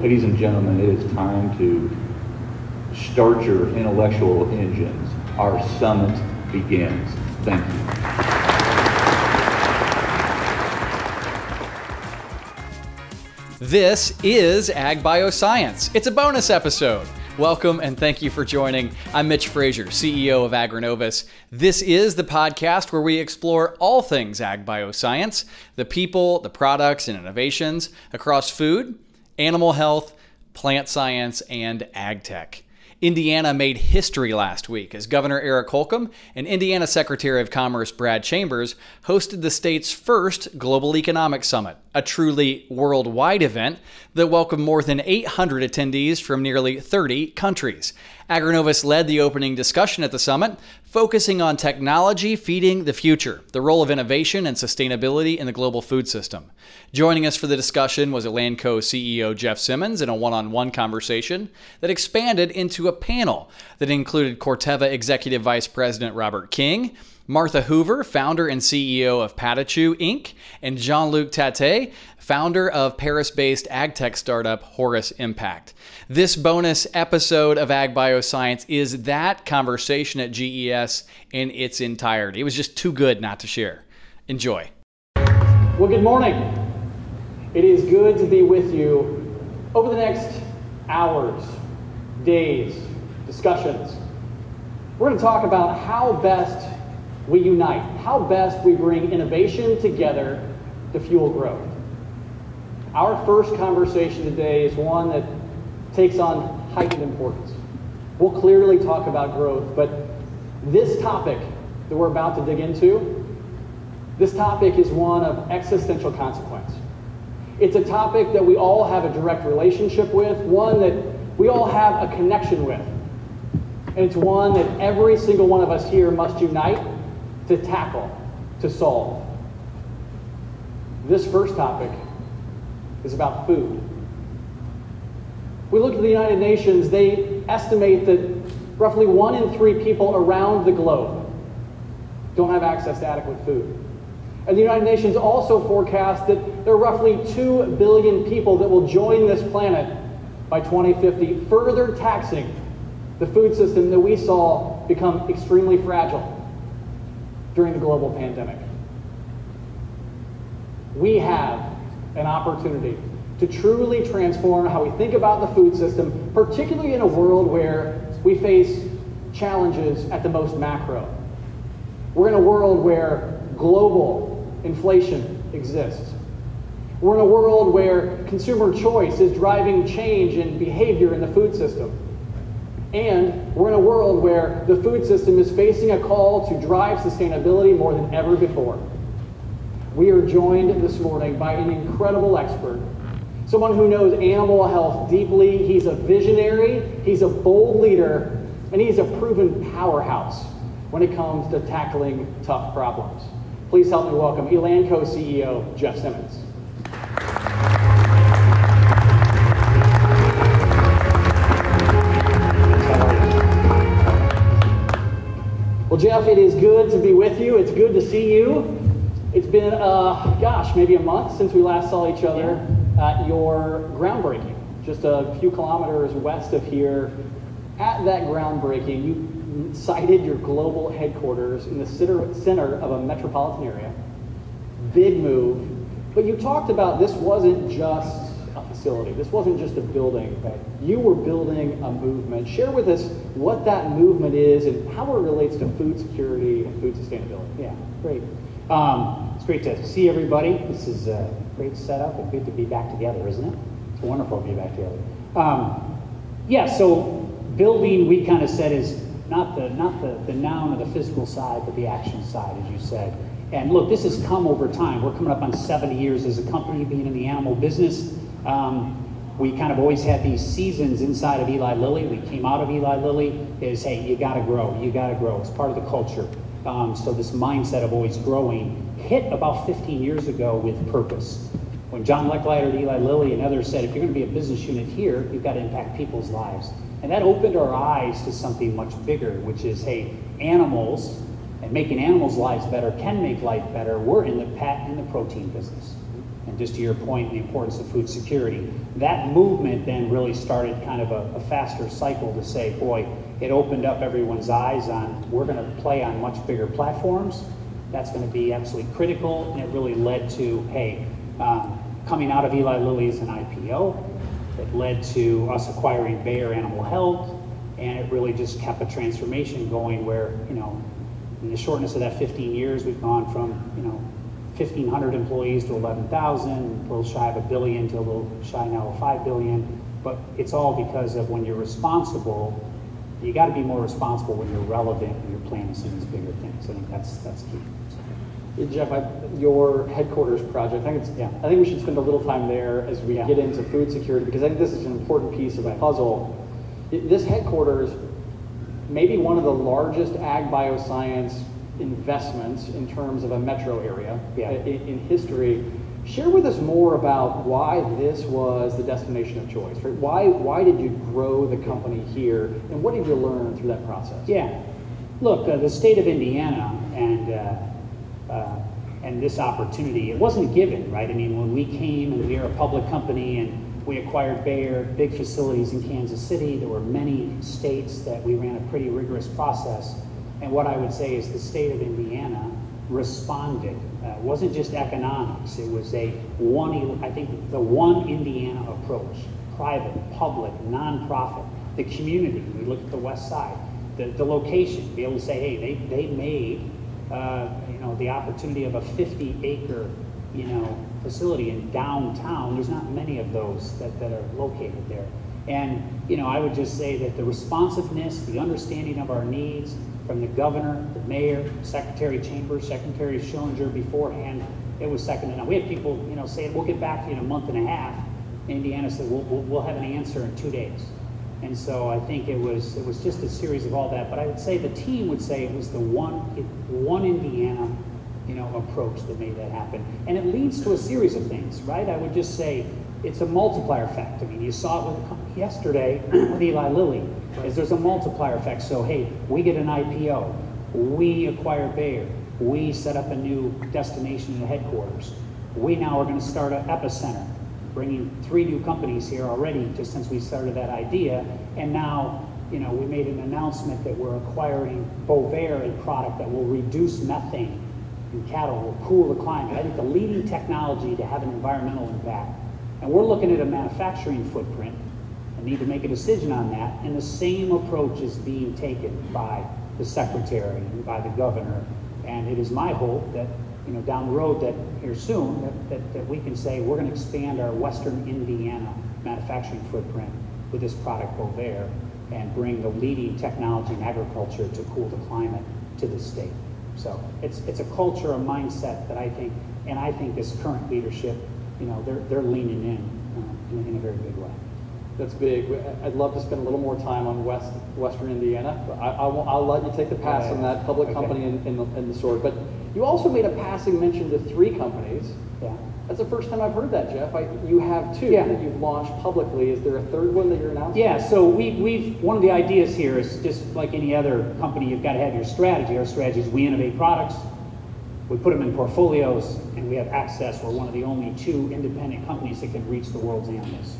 Ladies and gentlemen, it is time to start your intellectual engines. Our summit begins. Thank you. This is Ag Bioscience. It's a bonus episode. Welcome and thank you for joining. I'm Mitch Frazier, CEO of AgriNovus. This is the podcast where we explore all things ag bioscience, the people, the products, and innovations across food, animal health, plant science, and ag tech. Indiana made history last week as Governor Eric Holcomb and Indiana Secretary of Commerce Brad Chambers hosted the state's first Global Economic Summit, a truly worldwide event that welcomed more than 800 attendees from nearly 30 countries. AgriNovus led the opening discussion at the summit, focusing on technology feeding the future, the role of innovation and sustainability in the global food system. Joining us for the discussion was Elanco CEO Jeff Simmons in a one on one conversation that expanded into a panel that included Corteva Executive Vice President Robert King. Martha Hoover, founder and CEO of Patachou Inc., and Jean Luc Tete, founder of Paris based ag tech startup Horus Impact. This bonus episode of Ag Bioscience is that conversation at GES in its entirety. It was just too good not to share. Enjoy. Well, good morning. It is good to be with you over the next hours, days, discussions. We're going to talk about how best we unite, how best we bring innovation together to fuel growth. Our first conversation today is one that takes on heightened importance. We'll clearly talk about growth, but this topic that we're about to dig into, this topic is one of existential consequence. It's a topic that we all have a direct relationship with, one that we all have a connection with. And it's one that every single one of us here must unite to tackle, to solve. This first topic is about food. We look at the United Nations, they estimate that roughly one in three people around the globe don't have access to adequate food. And the United Nations also forecast that there are roughly 2 billion people that will join this planet by 2050, further taxing the food system that we saw become extremely fragile during the global pandemic. We have an opportunity to truly transform how we think about the food system, particularly in a world where we face challenges at the most macro. We're in a world where global inflation exists. We're in a world where consumer choice is driving change in behavior in the food system. And we're in a world where the food system is facing a call to drive sustainability more than ever before. We are joined this morning by an incredible expert, someone who knows animal health deeply. He's a visionary, he's a bold leader, and he's a proven powerhouse when it comes to tackling tough problems. Please help me welcome Elanco CEO Jeff Simmons. Well, Jeff, it is good to be with you. It's good to see you. It's been, uh, gosh, maybe a month since we last saw each other at your groundbreaking, just a few kilometers west of here. At that groundbreaking, you cited your global headquarters in the center of a metropolitan area. Big move. But you talked about this wasn't just a facility. This wasn't just a building. Right? You were building a movement. Share with us what that movement is and how it relates to food security and food sustainability. Yeah, great. Um, it's great to see everybody. This is a great setup It's good to be back together, isn't it? It's wonderful to be back together. Um, yeah, so building, we kind of said, is not the not the, the noun or the physical side, but the action side, as you said. And look, this has come over time. We're coming up on 70 years as a company being in the animal business. Um, we kind of always had these seasons inside of Eli Lilly. We came out of Eli Lilly is, hey, you got to grow, you got to grow. It's part of the culture. Um, so this mindset of always growing hit about 15 years ago with purpose. When John Lechleiter at Eli Lilly and others said, if you're going to be a business unit here, you've got to impact people's lives. And that opened our eyes to something much bigger, which is, hey, animals and making animals' lives better can make life better. We're in the pet and the protein business. And just to your point, the importance of food security. That movement then really started kind of a, a faster cycle to say, boy, it opened up everyone's eyes on we're going to play on much bigger platforms. That's going to be absolutely critical, and it really led to, hey, um, coming out of Eli Lilly as an IPO, it led to us acquiring Bayer Animal Health, and it really just kept a transformation going where, you know, in the shortness of that 15 years, we've gone from, you know, 1,500 employees to 11,000, a little shy of a billion to a little shy now of 5 billion. But it's all because of when you're responsible, you got to be more responsible when you're relevant and you're planning some of these bigger things. I think that's that's key. Jeff, I, your headquarters project, I think it's, Yeah. I think we should spend a little time there as we Yeah. get into food security, because I think this is an important piece of the puzzle. This headquarters, may be one of the largest ag bioscience investments in terms of a metro area Yeah. in, in history. Share with us more about why this was the destination of choice. Right? Why, why did you grow the company here, and what did you learn through that process? Yeah. Look, uh, the state of Indiana and uh, uh, and this opportunity, it wasn't given, right? I mean, when we came and we were a public company and we acquired Bayer, big facilities in Kansas City, there were many states that we ran a pretty rigorous process. And what I would say is the state of Indiana responded. Uh, wasn't just economics. It was a one, I think the one Indiana approach, private, public, nonprofit, the community. We look at the west side, the, the location, be able to say, hey, they, they made, uh, you know, the opportunity of a 50 acre, you know, facility in downtown. There's not many of those that, that are located there. And, you know, I would just say that the responsiveness, the understanding of our needs from the governor, the mayor, Secretary Chambers, Secretary Schellinger beforehand, it was second to none. We had people, you know, saying, we'll get back to you in a month and a half. Indiana said, we'll, we'll, we'll have an answer in two days. And so I think it was it was just a series of all that. But I would say the team would say it was the one one Indiana, you know, approach that made that happen. And it leads to a series of things, right? I would just say it's a multiplier effect. I mean, you saw it with, yesterday with Eli Lilly. Is there's a multiplier effect. So hey, we get an IPO, we acquire Bayer, we set up a new destination in the headquarters. We now are going to start an epicenter bringing three new companies here already just since we started that idea. And now, you know, we made an announcement that we're acquiring Bovaer, a product that will reduce methane in cattle, will cool the climate. I think the leading technology to have an environmental impact. And we're looking at a manufacturing footprint need to make a decision on that. And the same approach is being taken by the secretary and by the governor. And it is my hope that you know, down the road that here soon, that, that, that we can say we're going to expand our Western Indiana manufacturing footprint with this product Bovaer and bring the leading technology in agriculture to cool the climate to the state. So it's, it's a culture, a mindset that I think, and I think this current leadership, you know, they're, they're leaning in, uh, in, in a very big way. That's big. I'd love to spend a little more time on West, Western Indiana. but I, I will, I'll let you take the pass Yeah, on that public okay. company in, in, the, in the story. But you also made a passing mention to three companies. Yeah. That's the first time I've heard that, Jeff. I, you have two Yeah. that you've launched publicly. Is there a third one that you're announcing? Yeah, so we, we've, one of the ideas here is just like any other company, you've got to have your strategy. Our strategy is we innovate products, we put them in portfolios, and we have access. We're one of the only two independent companies that can reach the world's animals.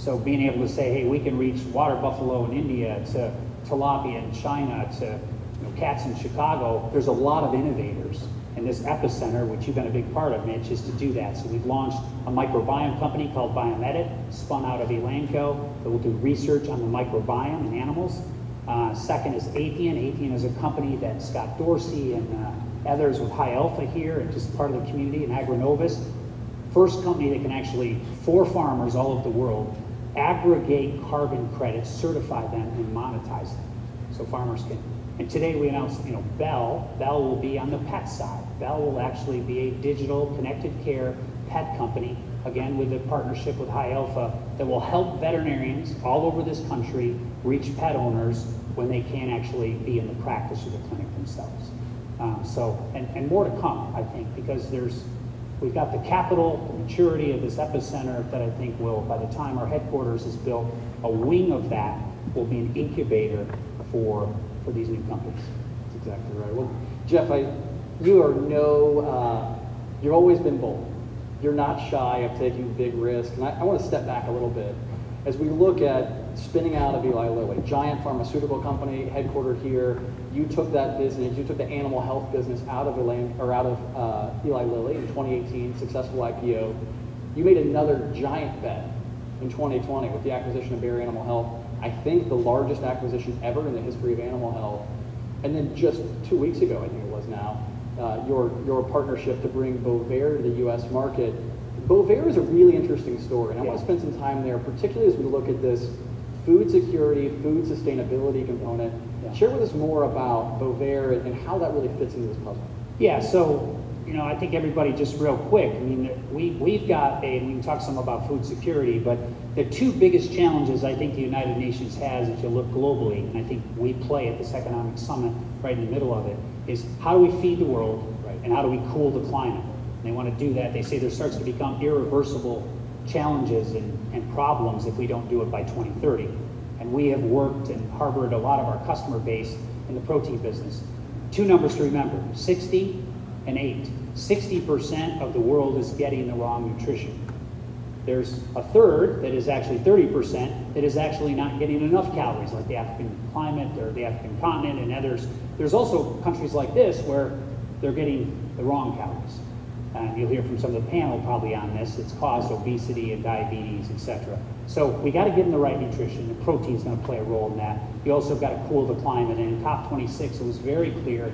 So being able to say, hey, we can reach water buffalo in India to tilapia in China to you know, cats in Chicago, there's a lot of innovators. And this epicenter, which you've been a big part of, Mitch, is to do that. So we've launched a microbiome company called BiomEdit, spun out of Elanco, that will do research on the microbiome in animals. Uh, second is Athian. Athian is a company that Scott Dorsey and uh, others with High Alpha here, and just part of the community, and AgriNovus. First company that can actually, for farmers all over the world, aggregate carbon credits, certify them, and monetize them. So farmers can. And today we announced, you know, Bell. Bell will be on the pet side. Bell will actually be a digital connected care pet company, again with a partnership with High Alpha, that will help veterinarians all over this country reach pet owners when they can't actually be in the practice of the clinic themselves. Um, so, and, and more to come, I think, because there's We've got the capital, the maturity of this epicenter that I think will, by the time our headquarters is built, a wing of that will be an incubator for, for these new companies. That's exactly right. Well, Jeff, I, you are no, uh, you've always been bold. You're not shy of taking big risks. And I, I want to step back a little bit. As we look at spinning out of Eli Lilly, giant pharmaceutical company headquartered here, you took that business, you took the animal health business out of or out of uh, Eli Lilly in 2018, successful IPO. You made another giant bet in 2020 with the acquisition of Bayer Animal Health. I think the largest acquisition ever in the history of animal health. And then just two weeks ago, I think it was now, uh, your, your partnership to bring Bovaer to the U.S. market. Bovaer is a really interesting story, and I want to spend some time there, particularly as we look at this food security, food sustainability component. Yeah. Share with us more about Bovaer and how that really fits into this puzzle. Yeah, so, you know, I think everybody just real quick, I mean, we, we've got a, and we can talk some about food security, but the two biggest challenges I think the United Nations has as you look globally, and I think we play at this economic summit right in the middle of it, is how do we feed the world right. and how do we cool the climate? And they want to do that. They say there starts to become irreversible challenges and, and problems if we don't do it by 2030. And we have worked and harbored a lot of our customer base in the protein business. Two numbers to remember 60 and 8. 60% of the world is getting the wrong nutrition. There's a third that is actually 30% that is actually not getting enough calories, like the African climate or the African continent and others. There's also countries like this where they're getting the wrong calories. And you'll hear from some of the panel probably on this. It's caused obesity and diabetes, etc. So we got to get them the right nutrition, and protein's going to play a role in that. You also got to cool the climate. And in COP26, it was very clear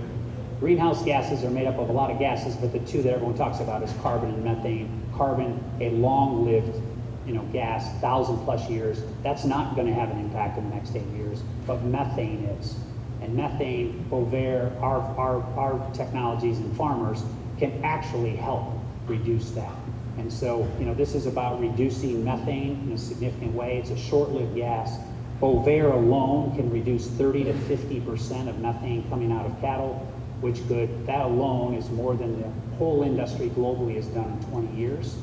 greenhouse gases are made up of a lot of gases, but the two that everyone talks about is carbon and methane. Carbon, a long-lived you know, gas, thousand plus years, that's not going to have an impact in the next eight years, but methane is. And methane, Bovaer, our, our, our technologies and farmers can actually help reduce that. And so, you know, this is about reducing methane in a significant way. It's a short-lived gas. Bovaer alone can reduce 30 to 50% of methane coming out of cattle, which could, that alone is more than the whole industry globally has done in 20 years.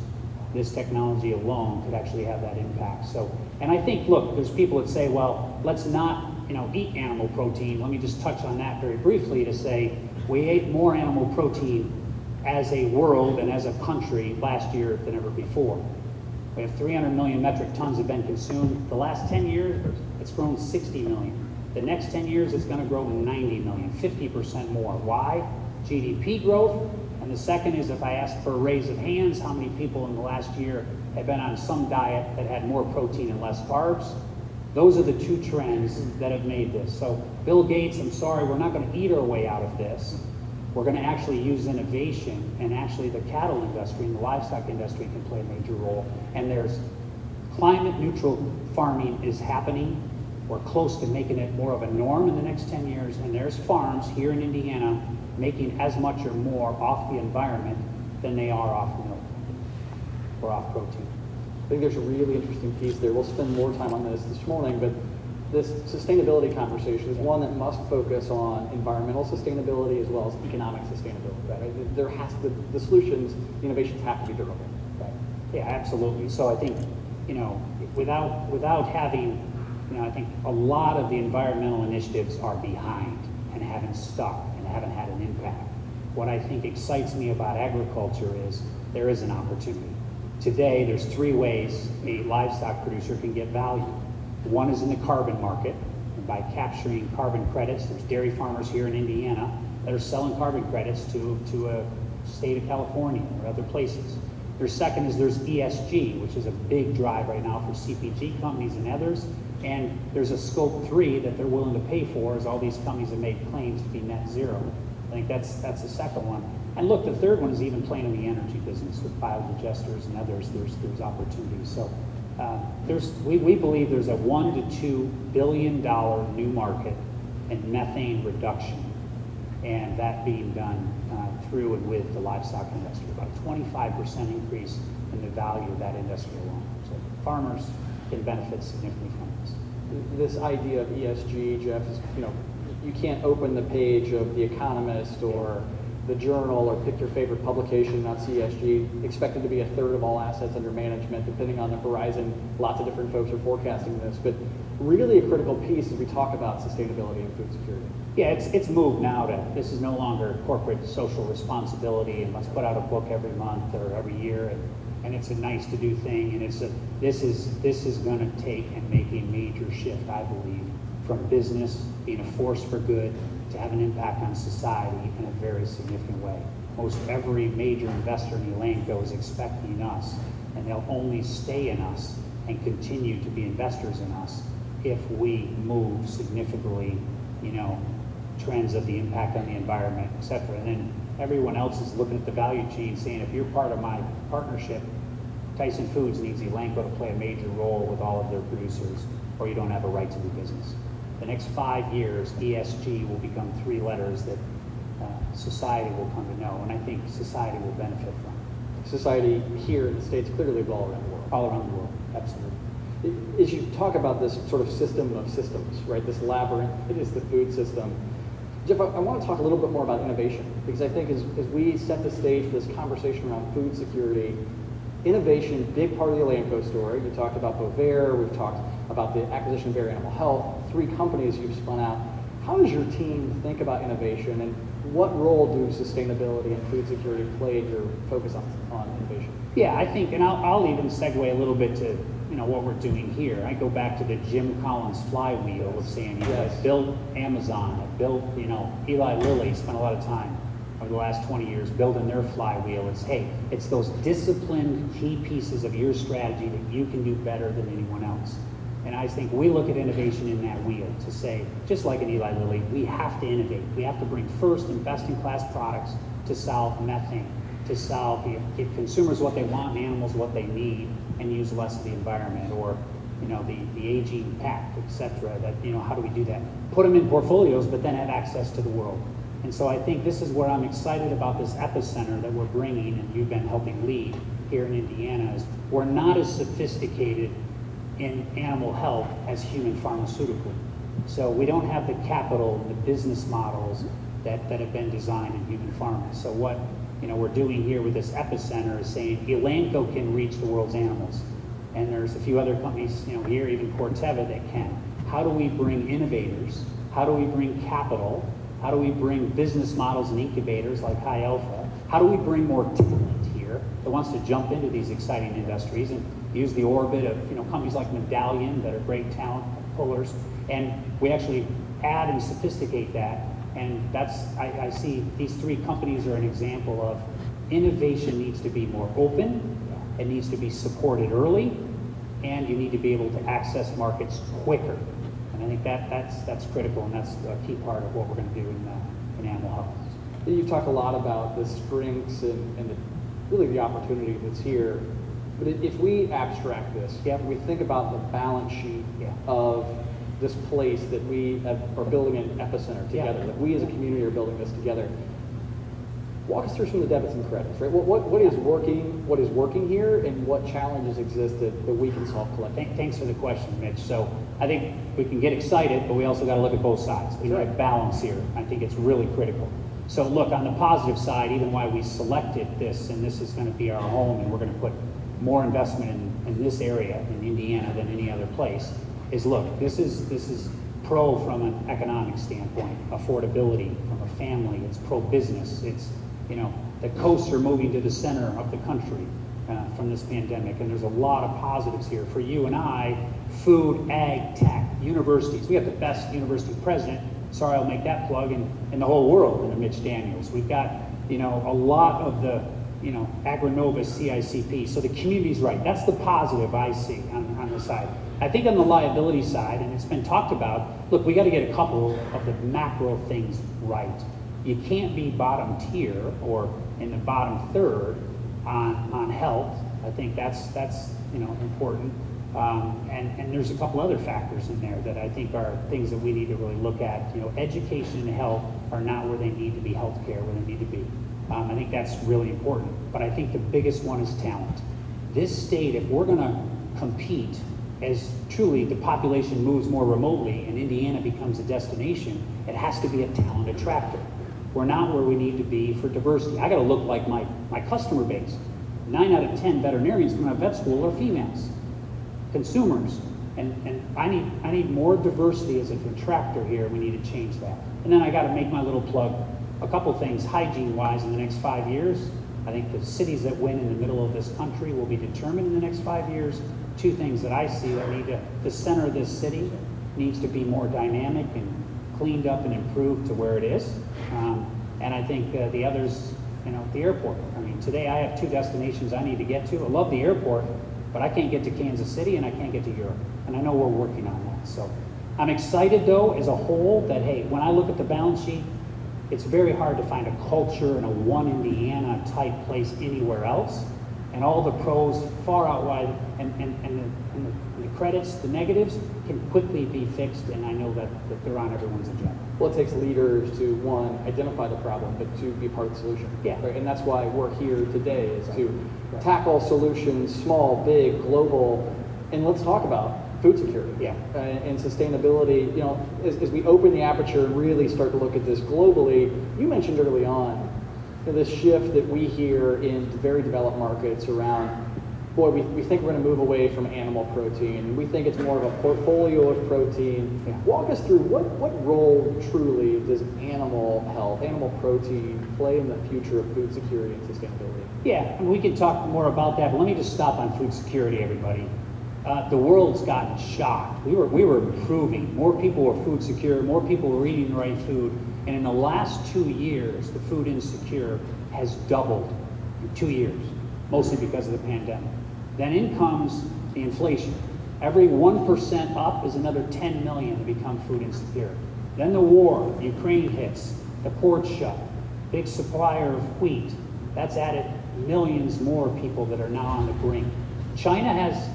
This technology alone could actually have that impact. So, and I think, look, there's people that say, well, let's not, you know, eat animal protein. Let me just touch on that very briefly to say we ate more animal protein as a world and as a country last year than ever before. We have 300 million metric tons have been consumed. The last 10 years, it's grown 60 million. The next 10 years, it's going to grow 90 million, 50% more. Why? GDP growth. And the second is if I ask for a raise of hands, how many people in the last year have been on some diet that had more protein and less carbs? Those are the two trends that have made this. So, Bill Gates, I'm sorry, we're not going to eat our way out of this. We're going to actually use innovation, and actually, the cattle industry and the livestock industry can play a major role. And there's climate neutral farming is happening. We're close to making it more of a norm in the next 10 years, and there's farms here in Indiana making as much or more off the environment than they are off milk or off protein. I think there's a really interesting piece there. We'll spend more time on this this morning, but this sustainability conversation is one that must focus on environmental sustainability as well as economic sustainability. Right? There has to, the solutions, the innovations have to be durable. Right. Yeah, absolutely. So I think, you know, without without having, you know, I think a lot of the environmental initiatives are behind and haven't stuck and haven't had an impact. What I think excites me about agriculture is there is an opportunity. Today, there's three ways a livestock producer can get value. One is in the carbon market, by capturing carbon credits. There's dairy farmers here in Indiana that are selling carbon credits to, to a state of California or other places. There's second is there's ESG, which is a big drive right now for CPG companies and others. And there's a scope three that they're willing to pay for as all these companies have made claims to be net zero. I think that's that's the second one. And look, the third one is even playing in the energy business with biodigesters and others. There's there's opportunities. So uh, there's we, we believe there's a one to two billion dollar new market in methane reduction, and that being done uh, through and with the livestock industry. About a 25% increase in the value of that industry alone. So farmers can benefit significantly from this. This idea of ESG, Jeff, is, you know, you can't open the page of The Economist or the journal or pick your favorite publication on CSG, expected to be a third of all assets under management, depending on the horizon. Lots of different folks are forecasting this, but really a critical piece as we talk about sustainability and food security. Yeah, it's, it's moved now to, this is no longer corporate social responsibility and let's put out a book every month or every year and, and it's a nice to do thing and it's a, this is, this is gonna take and make a major shift, I believe, from business being a force for good to have an impact on society in a very significant way. Most every major investor in Elanco is expecting us and they'll only stay in us and continue to be investors in us if we move significantly, you know, trends of the impact on the environment, et cetera. And then everyone else is looking at the value chain saying, if you're part of my partnership, Tyson Foods needs Elanco to play a major role with all of their producers, or you don't have a right to do business. The next five years, ESG will become three letters that uh, society will come to know, and I think society will benefit from. Society here in the States, clearly, but all around the world. All around the world, absolutely. As you talk about this sort of system of systems, right, this labyrinth, it is the food system. Jeff, I, I want to talk a little bit more about innovation because I think as, as we set the stage for this conversation around food security, innovation, big part of the Elanco story. You talked about Bovaer, we've talked about the acquisition of Bayer Animal Health, three companies you've spun out. How does your team think about innovation and what role do sustainability and food security play in your focus on, on innovation? Yeah, I think, and I'll, I'll even segue a little bit to you know what we're doing here. I go back to the Jim Collins flywheel of saying, you know, Yes. I built Amazon, I built, you know, Eli Lilly spent a lot of time over the last 20 years building their flywheel. It's hey, it's those disciplined key pieces of your strategy that you can do better than anyone else. And I think we look at innovation in that wheel to say, just like in Eli Lilly, we have to innovate. We have to bring first and best in class products to solve methane, to solve, give consumers what they want and animals what they need, and use less of the environment or you know the, the aging pack, et cetera. That you know how do we do that? Put them in portfolios, but then have access to the world. And so I think this is where I'm excited about this epicenter that we're bringing, and you've been helping lead here in Indiana. Is we're not as sophisticated in animal health as human pharmaceutical. So we don't have the capital, and the business models that, that have been designed in human pharma. So what you know we're doing here with this epicenter is saying Elanco can reach the world's animals. And there's a few other companies, you know, here, even Corteva that can. How do we bring innovators? How do we bring capital? How do we bring business models and incubators like High Alpha? How do we bring more talent here that wants to jump into these exciting industries and use the orbit of you know companies like Medallion that are great talent pullers? And we actually add and sophisticate that. And that's I, I see these three companies are an example of innovation needs to be more open, it needs to be supported early, and you need to be able to access markets quicker. And I think that that's that's critical, and that's a key part of what we're going to do in, uh, in animal health. You've talked a lot about the strengths and, and the, really the opportunity that's here. But if we abstract this, Yep. we think about the balance sheet Yeah. of this place that we have, are building an epicenter Yeah. together, that we as a community are building this together. Walk us through some of the debits and credits, right? What, what, what is working, what is working here, and what challenges exist that, that we can solve collectively? Thank, thanks for the question, Mitch. So I think we can get excited, but we also got to look at both sides. We need a balance here. I think it's really critical. So look, on the positive side, even why we selected this, and this is going to be our home, and we're going to put more investment in, in this area in Indiana than any other place, is look, this is this is pro from an economic standpoint, affordability from a family. It's pro business. It's you know the coasts are moving to the center of the country uh, from this pandemic, and there's a lot of positives here for you and I. Food, ag, tech, universities. We have the best university president. Sorry, I'll make that plug in, in the whole world, in Mitch Daniels. We've got you know a lot of the you know AgriNovus CICP. So the community's right. That's the positive I see on, on the side. I think on the liability side, and it's been talked about. Look, we got to get a couple of the macro things right. You can't be bottom tier or in the bottom third on, on health. I think that's that's you know important. Um, and, and there's a couple other factors in there that I think are things that we need to really look at. You know, education and health are not where they need to be, healthcare where they need to be. Um, I think that's really important. But I think the biggest one is talent. This state, if we're going to compete as truly the population moves more remotely and Indiana becomes a destination, it has to be a talent attractor. We're not where we need to be for diversity. I got to look like my, my customer base. Nine out of 10 veterinarians coming out of vet school are females, consumers. And, and I, need, I need more diversity as a contractor here. We need to change that. And then I got to make my little plug. A couple things hygiene wise in the next five years. I think the cities that win in the middle of this country will be determined in the next five years. Two things that I see that need to, the center of this city needs to be more dynamic and cleaned up and improved to where it is. Um, and I think uh, the others, you know, the airport. I mean, today I have two destinations I need to get to. I love the airport, but I can't get to Kansas City and I can't get to Europe. And I know we're working on that. So I'm excited though, as a whole, that hey, when I look at the balance sheet, it's very hard to find a culture in a one Indiana type place anywhere else. And all the pros far outweigh, and, and, and, the, and, the, and the credits, the negatives, can quickly be fixed, and I know that, that they're on everyone's agenda. Well, it takes leaders to, one, identify the problem, but to be part of the solution. Yeah. Right? And that's why we're here today, is to Right. tackle solutions, small, big, global, and let's talk about food security. Yeah. uh, And sustainability, you know, as, as we open the aperture and really start to look at this globally, you mentioned early on, you know, this shift that we hear in very developed markets around, boy, we, we think we're going to move away from animal protein. We think it's more of a portfolio of protein. Yeah. Walk us through what, what role truly does animal health, animal protein play in the future of food security and sustainability? Yeah, and we can talk more about that, but let me just stop on food security, everybody. Uh, the world's gotten shocked. We were, we were improving. More people were food secure, more people were eating the right food. And in the last two years, the food insecure has doubled in two years, mostly because of the pandemic. Then in comes the inflation. Every 1% up is another 10 million to become food insecure. Then the war, Ukraine hits, the ports shut, big supplier of wheat. That's added millions more people that are now on the brink. China has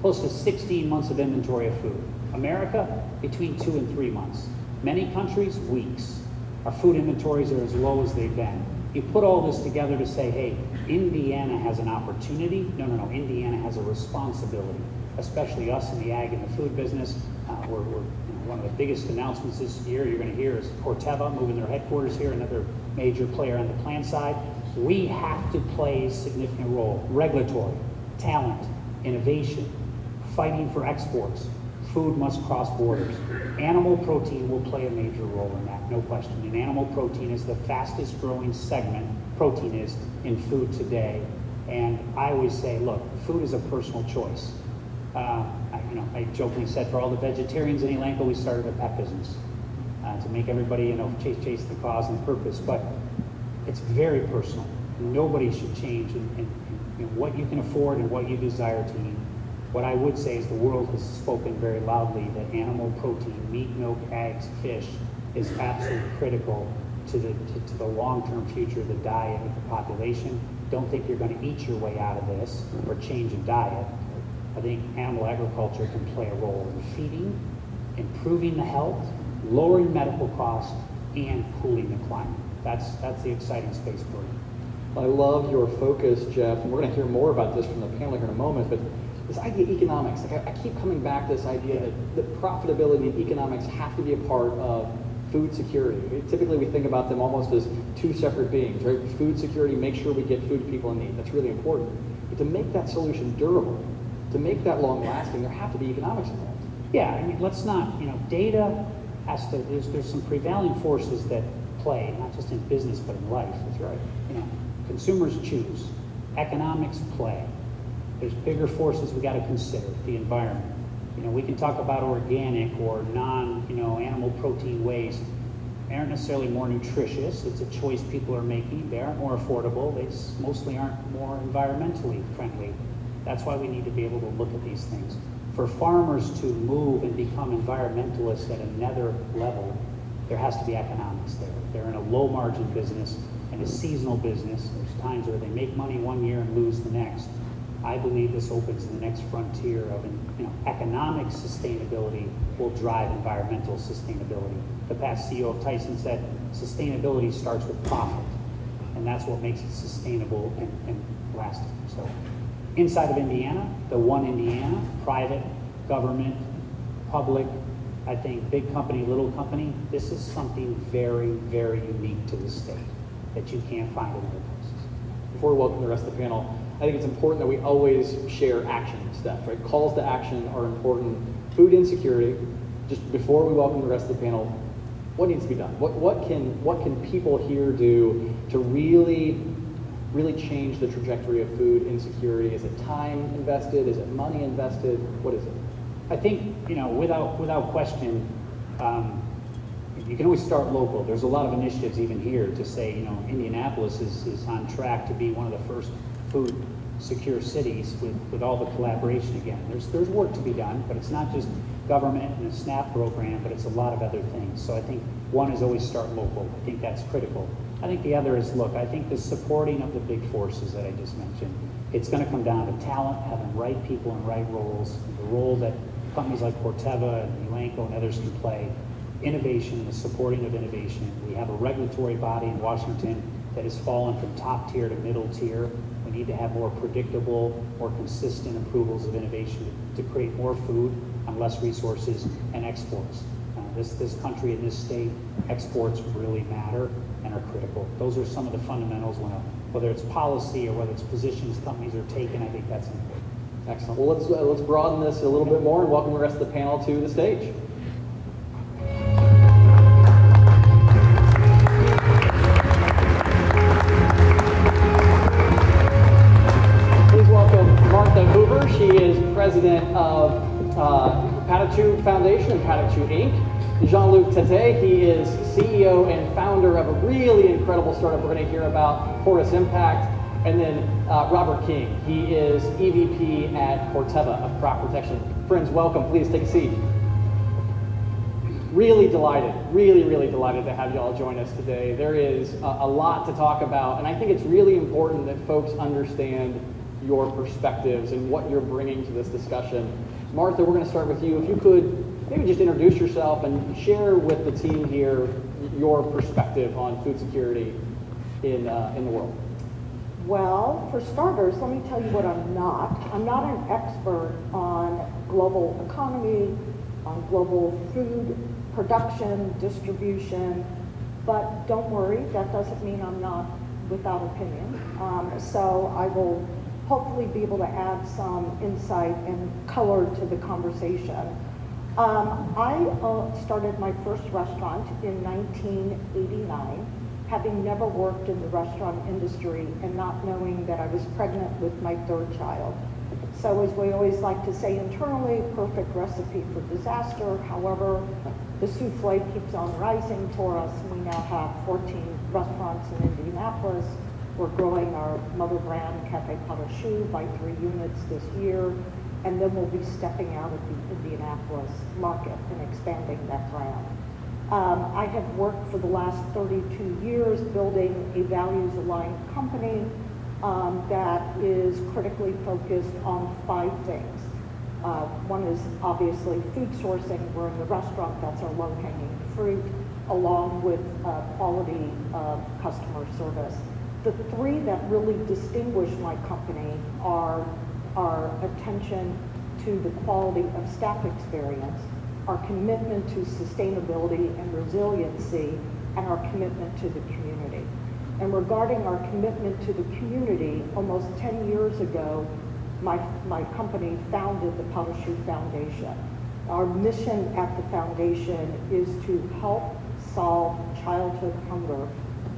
close to 16 months of inventory of food. America, between two and three months. Many countries, weeks. Our food inventories are as low as they've been. You put all this together to say, hey, Indiana has an opportunity. No, no, no, Indiana has a responsibility, especially us in the ag and the food business. Uh, we're, we're you know, one of the biggest announcements this year you're going to hear is Corteva moving their headquarters here, another major player on the plant side. We have to play a significant role. Regulatory, talent, innovation, fighting for exports. Food must cross borders. Animal protein will play a major role in that, no question. And animal protein is the fastest growing segment, protein is, in food today. And I always say, look, food is a personal choice. Uh, I, you know, I jokingly said for all the vegetarians in Elanco, we started a pet business uh, to make everybody, you know, chase, chase the cause and the purpose. But it's very personal. Nobody should change in, in, in what you can afford and what you desire to eat. What I would say is the world has spoken very loudly that animal protein, meat, milk, eggs, fish, is absolutely critical to the, to, to the long-term future of the diet of the population. Don't think you're going to eat your way out of this or change a diet. I think animal agriculture can play a role in feeding, improving the health, lowering medical costs, and cooling the climate. That's, that's the exciting space for you. I love your focus, Jeff, and we're going to hear more about this from the panel here in a moment, but this idea of economics, like I, I keep coming back to this idea that, that profitability and economics have to be a part of food security. Typically, we think about them almost as two separate beings, right? Food security, make sure we get food to people in need. That's really important. But to make that solution durable, to make that long lasting, there have to be economics involved. Yeah, I mean, let's not, you know, data has to, there's, there's some prevailing forces that play, not just in business, but in life. That's right. You know, consumers choose, economics play. There's bigger forces we got to consider, the environment. You know, we can talk about organic or non, you know, animal protein waste. They aren't necessarily more nutritious. It's a choice people are making. They aren't more affordable. They mostly aren't more environmentally friendly. That's why we need to be able to look at these things. For farmers to move and become environmentalists at another level, there has to be economics there. They're in a low margin business and a seasonal business. There's times where they make money one year and lose the next. I believe this opens the next frontier of, you know, economic sustainability will drive environmental sustainability. The past CEO of Tyson said, sustainability starts with profit, and that's what makes it sustainable and, and lasting. So, inside of Indiana, the one Indiana, private, government, public, I think big company, little company, this is something very, very unique to the state that you can't find in other places. Before we welcome the rest of the panel, I think it's important that we always share action steps, right? Calls to action are important. Food insecurity, just before we welcome the rest of the panel, what needs to be done? What, what, can, what can people here do to really, really change the trajectory of food insecurity? Is it time invested? Is it money invested? What is it? I think, you know, without, without question, um, you can always start local. There's a lot of initiatives even here to say, you know, Indianapolis is, is on track to be one of the first food secure cities with, with all the collaboration again. There's, there's work to be done, but it's not just government and a SNAP program, but it's a lot of other things. So I think one is always start local. I think that's critical. I think the other is, look, I think the supporting of the big forces that I just mentioned, it's going to come down to talent, having right people in right roles, the role that companies like Corteva and Elanco and others can play, innovation, the supporting of innovation. We have a regulatory body in Washington that has fallen from top tier to middle tier. We need to have more predictable, more consistent approvals of innovation to, create more food on less resources and exports. Uh, this, this country and this state, exports really matter and are critical. Those are some of the fundamentals when whether it's policy or whether it's positions companies are taking, I think that's important. Excellent. Well, let's, uh, let's broaden this a little bit more and welcome the rest of the panel to the stage. Uh, Foundation and Patachou Inc. Jean-Luc Tete, he is CEO and founder of a really incredible startup we're going to hear about, Horus Impact. And then uh, Robert King, he is EVP at Corteva of Crop Protection. Friends, welcome. Please take a seat. Really delighted, really, really delighted to have you all join us today. There is a, a lot to talk about, and I think it's really important that folks understand your perspectives and what you're bringing to this discussion. Martha, we're going to start with you. If you could maybe just introduce yourself and share with the team here your perspective on food security in, uh, in the world. Well, for starters, let me tell you what I'm not. I'm not an expert on global economy, on global food production, distribution, but don't worry, that doesn't mean I'm not without opinion. Um, so I will hopefully be able to add some insight and color to the conversation. Um, I uh, started my first restaurant in 1989 having never worked in the restaurant industry and not knowing that I was pregnant with my third child. So as we always like to say internally, perfect recipe for disaster. However, the souffle keeps on rising for us. We now have 14 restaurants in Indianapolis. We're growing our mother brand, Cafe Patachou, by three units this year. And then we'll be stepping out of the Indianapolis market and expanding that brand. Um, I have worked for the last 32 years building a values aligned company um, that is critically focused on five things. Uh, one is obviously food sourcing. We're in the restaurant, that's our low hanging fruit, along with uh, quality uh, customer service. The three that really distinguish my company are our attention to the quality of staff experience our commitment to sustainability and resiliency, and our commitment to the community. And regarding our commitment to the community, almost 10 years ago, my, my company founded the Patachou Foundation. Our mission at the foundation is to help solve childhood hunger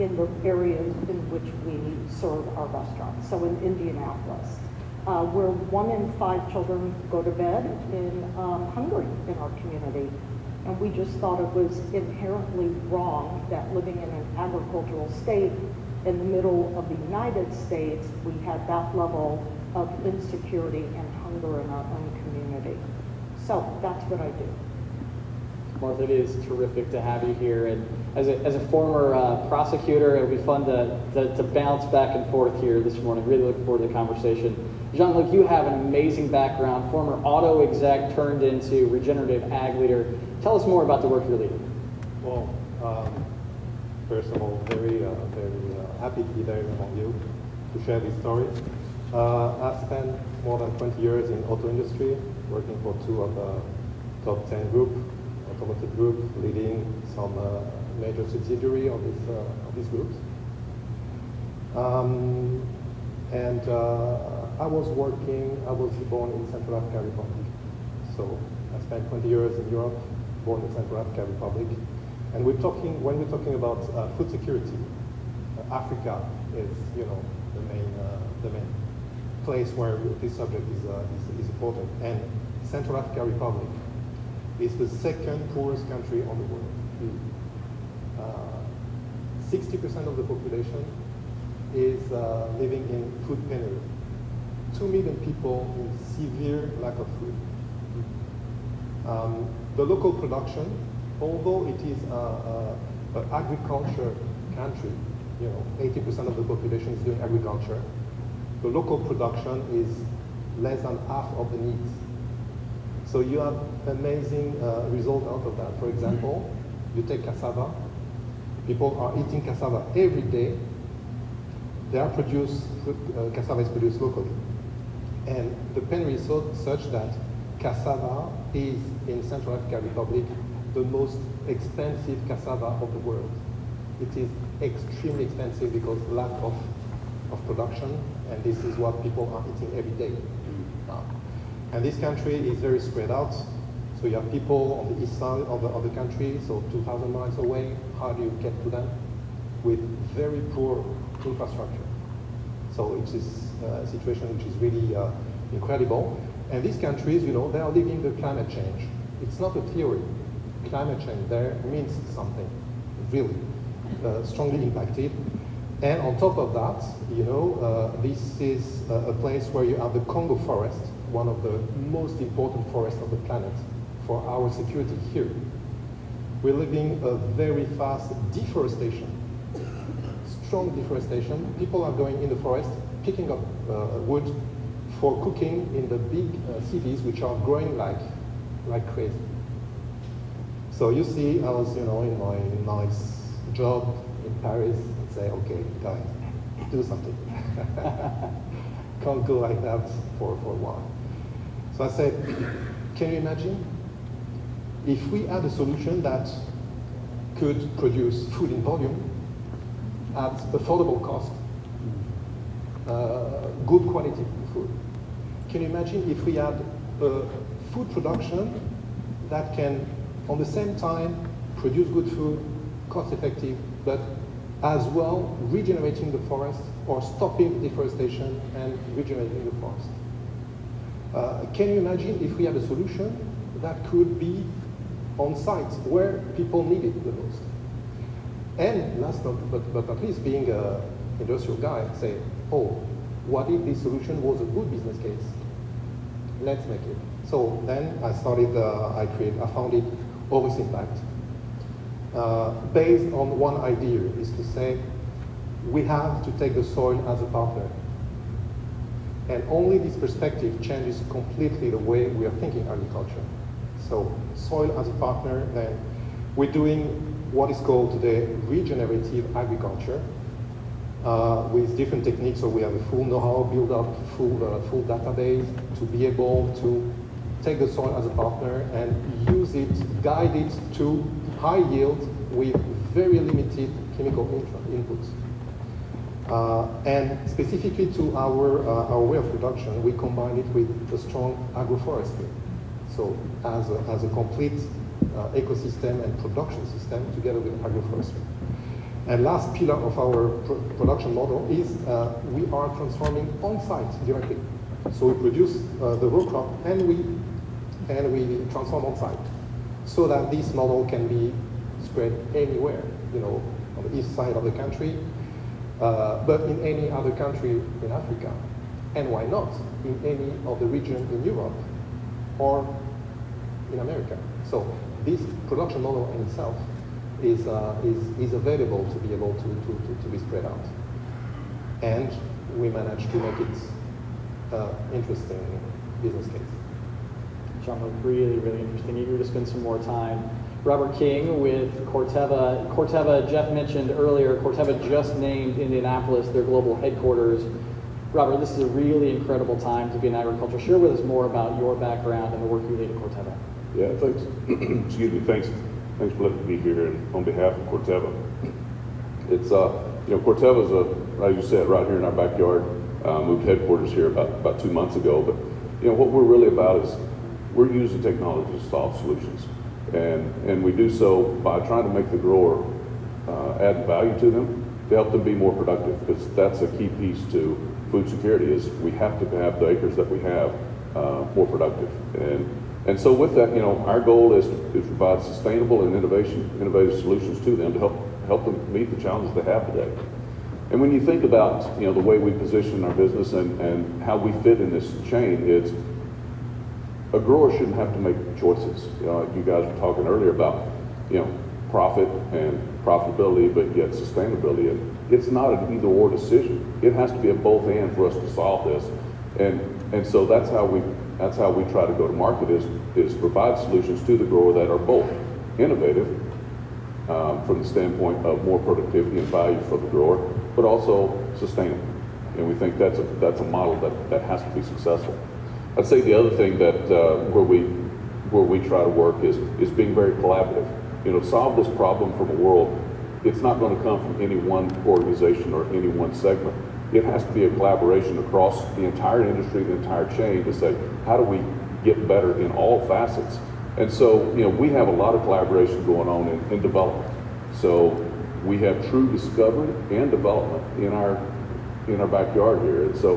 in the areas in which we serve our restaurants, so in Indianapolis uh, where one in five children go to bed in um, hungry in our community. And we just thought it was inherently wrong that living in an agricultural state in the middle of the United States, we had that level of insecurity and hunger in our own community. So that's what I do. Martha, it is terrific to have you here. And as a, as a former uh, prosecutor, it'll be fun to, to, to bounce back and forth here this morning. Really looking forward to the conversation. Jean-Luc, you have an amazing background, former auto exec turned into regenerative ag leader. Tell us more about the work you're leading. Well, um, first of all, very, uh, very uh, happy to be there among you to share this story. Uh, I've spent more than 20 years in auto industry, working for two of the top 10 group automotive group, leading some uh, major subsidiary of, this, uh, of these groups. Um, and uh, I was working, I was born in Central African Republic. So I spent 20 years in Europe, born in Central African Republic. And we're talking, when we're talking about uh, food security, uh, Africa is, you know, the main, uh, the main place where this subject is, uh, is, is important. And Central African Republic is the second poorest country on the world. 60% of the population is uh, living in food penury. Two million people in severe lack of food. Um, the local production, although it is an agriculture country, you know, 80% of the population is doing agriculture, the local production is less than half of the needs. So you have amazing uh, result out of that. For example, you take cassava. People are eating cassava every day. They are produced, uh, cassava is produced locally. And the is so, such that cassava is, in Central African Republic, the most expensive cassava of the world. It is extremely expensive because lack of, of production, and this is what people are eating every day. Now, and this country is very spread out. So you have people on the east side of the, of the country, so 2,000 miles away. How do you get to them? With very poor infrastructure. So it's this uh, situation which is really uh, incredible. And these countries, you know, they are living the climate change. It's not a theory. Climate change there means something, really uh, strongly impacted. And on top of that, you know, uh, this is a place where you have the Congo forest, one of the most important forests of the planet for our security here. We're living a very fast deforestation, strong deforestation. People are going in the forest, picking up uh, wood for cooking in the big uh, cities, which are growing like, like crazy. So you see, I was, you know, in my nice job in Paris and say, okay, guys, do something. Can't go like that for, for a while. So I said, can you imagine if we had a solution that could produce food in volume at affordable cost, uh, good quality food? Can you imagine if we had food production that can, on the same time, produce good food, cost effective, but as well regenerating the forest or stopping deforestation and regenerating the forest? Uh, can you imagine if we had a solution that could be on sites where people need it the most? And last but, but, but at least being an industrial guy, say, oh, what if this solution was a good business case? Let's make it. So then I started, uh, I created, I founded Horus Impact, uh, based on one idea, is to say, we have to take the soil as a partner and only this perspective changes completely the way we are thinking agriculture. So soil as a partner, then we're doing what is called today regenerative agriculture uh, with different techniques. So we have a full know-how, build up full, uh, full database to be able to take the soil as a partner and use it, guide it to high yield with very limited chemical inputs. Uh, and specifically to our, uh, our way of production, we combine it with a strong agroforestry. So as a, as a complete uh, ecosystem and production system together with agroforestry. And last pillar of our pr production model is uh, we are transforming on-site directly. So we produce uh, the row crop and we, and we transform on-site so that this model can be spread anywhere, you know, on the east side of the country, uh, but in any other country in Africa. And why not in any of the region in Europe or in America? So this production model in itself is, uh, is, is available to be able to, to, to, to, be spread out. And we managed to make it uh, interesting business case. John, really, really interesting. Eager to spend some more time Robert King with Corteva. Corteva, Jeff mentioned earlier, Corteva just named Indianapolis their global headquarters. Robert, this is a really incredible time to be in agriculture. Share with us more about your background and the work you lead at Corteva. Yeah, thanks. Excuse me. Thanks. Thanks for letting me be here and on behalf of Corteva. It's uh, you know, Corteva's a, as you said, right here in our backyard. Uh, moved headquarters here about about two months ago, but you know what we're really about is we're using technology to solve solutions, and and we do so by trying to make the grower uh, add value to them to help them be more productive because that's a key piece to food security is we have to have the acres that we have uh, more productive and and so with that, you know, our goal is to, to provide sustainable and innovation, innovative solutions to them to help help them meet the challenges they have today. And when you think about, you know, the way we position our business and, and how we fit in this chain, it's a grower shouldn't have to make choices. You know, you guys were talking earlier about, you know, profit and profitability, but yet sustainability. And it's not an either or decision. It has to be a both and for us to solve this. And and so that's how we that's how we try to go to market is is provide solutions to the grower that are both innovative um, from the standpoint of more productivity and value for the grower, but also sustainable. And we think that's a that's a model that, that has to be successful. I'd say the other thing that uh, where we where we try to work is is being very collaborative. You know, solve this problem from the world. It's not going to come from any one organization or any one segment. It has to be a collaboration across the entire industry, the entire chain, to say how do we get better in all facets. And so, you know, we have a lot of collaboration going on in, in development. So we have true discovery and development in our in our backyard here. And so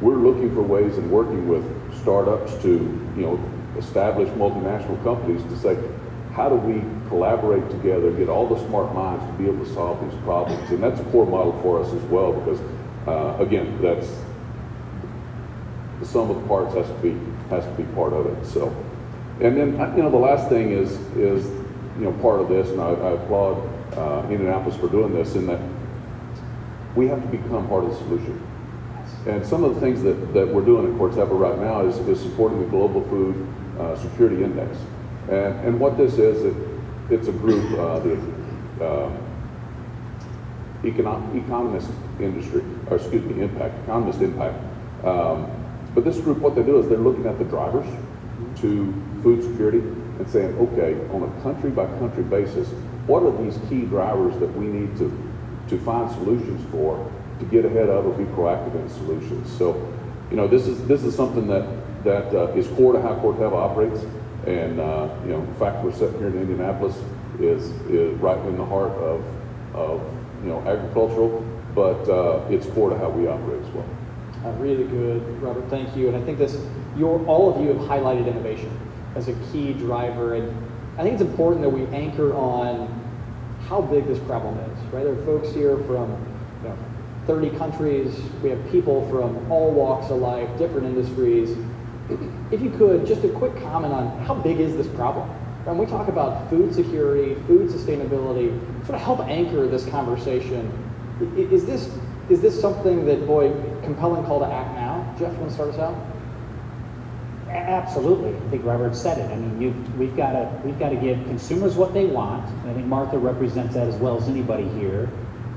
we're looking for ways and working with startups to, you know, establish multinational companies to say, how do we collaborate together, get all the smart minds to be able to solve these problems? And that's a core model for us as well because, uh, again, that's the sum of the parts has to be has to be part of it. So, and then you know the last thing is is you know part of this, and I, I applaud uh, Indianapolis for doing this in that we have to become part of the solution. And some of the things that, that we're doing at Corteva right now is, is supporting the Global Food uh, Security Index. And, and what this is, it, it's a group, uh, the uh, econo- economist industry, or excuse me, impact, economist impact. Um, but this group, what they do is they're looking at the drivers to food security and saying, okay, on a country by country basis, what are these key drivers that we need to, to find solutions for to get ahead of or be proactive in solutions? So, you know, this is this is something that that uh, is core to how Corteva operates. And uh, you know, the fact we're sitting here in Indianapolis is is right in the heart of of you know agricultural, but uh, it's core to how we operate as well. Uh, really good, Robert. Thank you. And I think this, your all of you have highlighted innovation as a key driver, and I think it's important that we anchor on how big this problem is. Right? There are folks here from you know, 30 countries. We have people from all walks of life, different industries. If you could, just a quick comment on how big is this problem? When we talk about food security, food sustainability, sort of help anchor this conversation. Is this is this something that, boy, compelling call to act now? Jeff, you want to start us out? Absolutely. I think Robert said it. I mean, we've got to we've got to give consumers what they want. I think Martha represents that as well as anybody here.